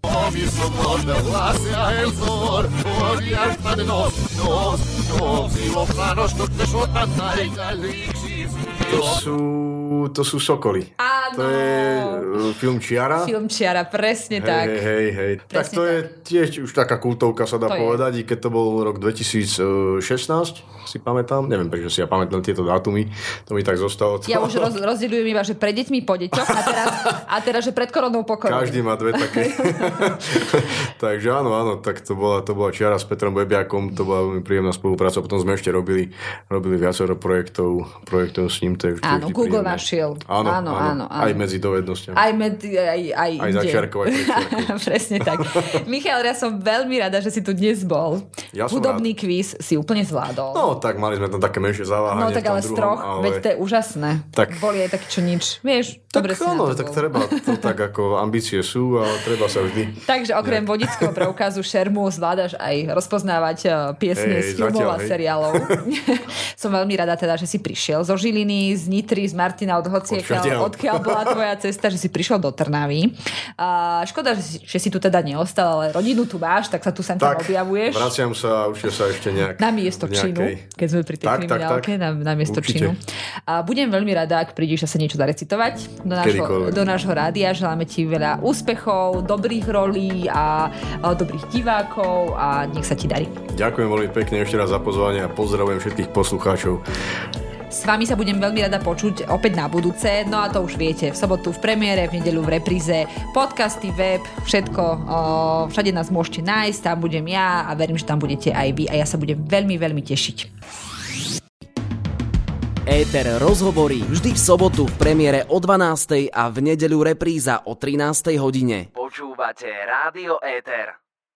Salvador, Gloria al Padre nos, nos, nos, y los planos que te sotan, y la elixir, Dios. To sú Sokoly. Áno. To je uh, film Čiara. Film Čiara, presne Hej, tak. hej, hej, hej. Tak Presne to je tiež už taká kultovka sa dá To je. povedať, i keď to bol rok 2016, si pamätám, neviem prečo si ja pamätám tieto dátumy, to mi tak zostalo. Ja už roz, rozdielujem iba, že pred deťmi po deťoch a teraz, a teraz že pred koronou po korone. Každý má dve také. Takže áno, áno, tak to bola, to bola čiara s Petrom Bebiakom, to bola veľmi príjemná spolupráca, potom sme ešte robili, robili viacero projektov, projektov s ním, to je vždy, Áno, vždy Google príjemné. Našiel. Áno, Áno, áno, áno. Aj medzi dovednosťami. Aj, med, aj, aj, Aj inde. Presne tak. Michal, ja som veľmi rada, že si tu dnes bol. Ja Hudobný kvíz si úplne zvládol. No, tak mali sme tam také menšie zaváhanie No tak ale z troch, ale... veď to je úžasné. Tak- Boli aj takí, čo nič. Vieš, Tak dobre si áno, to tak bol. treba, to tak ako ambície sú, ale treba sa vždy... Takže okrem vodického preukazu šermu zvládaš aj rozpoznávať eh, piesne z filmov zatiaľ, a seriálov. Som veľmi rada teda, že si prišiel zo Žiliny, z Nitry, z Martina, od hociakiaľ, Odkiaľ? bola tvoja cesta, že si prišiel do Trnavy. A škoda, že si, že si tu teda neostal, ale rodinu tu máš, tak sa tu sem tam Tak, objavuješ. vraciam sa a určite sa ešte nejak... Na miesto v činu, nejakej- keď sme pri tej Tak, tak, kriminálke, tak. na, na miesto Určite. činu. A budem veľmi rada, ak prídeš sa niečo zarecitovať do nášho, do nášho rádia. Želáme ti veľa úspechov, dobrých rolí a, a dobrých divákov a nech sa ti darí. Ďakujem veľmi pekne ešte raz za pozvanie a pozdravujem všetkých poslucháčov. S vami sa budem veľmi rada počuť opäť na budúce, no a to už viete, v sobotu v premiére, v nedeľu v repríze, podcasty, web, všetko, o, všade nás môžete nájsť, tam budem ja a verím, že tam budete aj vy a ja sa budem veľmi, veľmi tešiť. Éter rozhovorí vždy v sobotu v premiére o 12. a v nedeľu repríza o 13. hodine. Počúvate Rádio Éter.